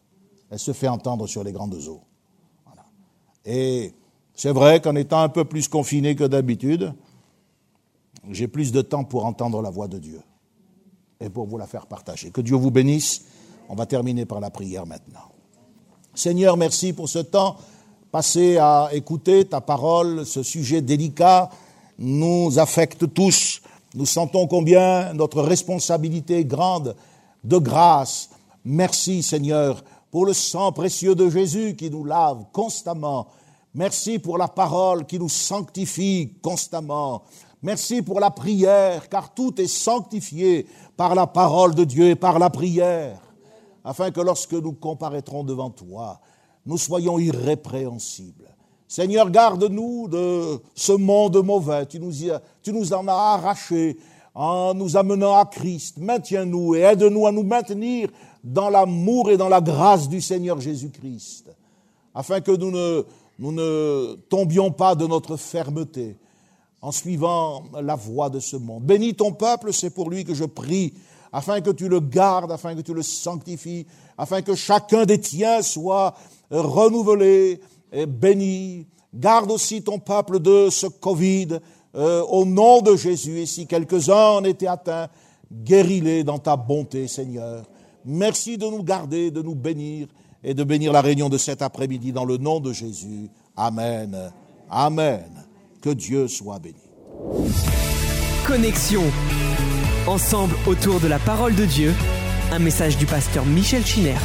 Elle se fait entendre sur les grandes eaux. Et c'est vrai qu'en étant un peu plus confiné que d'habitude, j'ai plus de temps pour entendre la voix de Dieu et pour vous la faire partager. Que Dieu vous bénisse. On va terminer par la prière maintenant. Seigneur, merci pour ce temps passé à écouter ta parole. Ce sujet délicat nous affecte tous. Nous sentons combien notre responsabilité est grande de grâce. Merci Seigneur pour le sang précieux de Jésus qui nous lave constamment. Merci pour la parole qui nous sanctifie constamment. Merci pour la prière, car tout est sanctifié par la parole de Dieu et par la prière, afin que lorsque nous comparaîtrons devant toi, nous soyons irrépréhensibles. Seigneur, garde-nous de ce monde mauvais. Tu nous, tu nous en as arrachés en nous amenant à Christ. Maintiens-nous et aide-nous à nous maintenir dans l'amour et dans la grâce du Seigneur Jésus-Christ, afin que nous ne, tombions pas de notre fermeté, en suivant la voie de ce monde. Bénis ton peuple, c'est pour lui que je prie, afin que tu le gardes, afin que tu le sanctifies, afin que chacun des tiens soit renouvelé et béni. Garde aussi ton peuple de ce Covid, euh, au nom de Jésus. Et si quelques-uns en étaient atteints, guéris-les dans ta bonté, Seigneur. Merci de nous garder, de nous bénir et de bénir la réunion de cet après-midi dans le nom de Jésus. Amen. Amen. Que Dieu soit béni. Connexion. Ensemble autour de la parole de Dieu. Un message du pasteur Michel Chiner.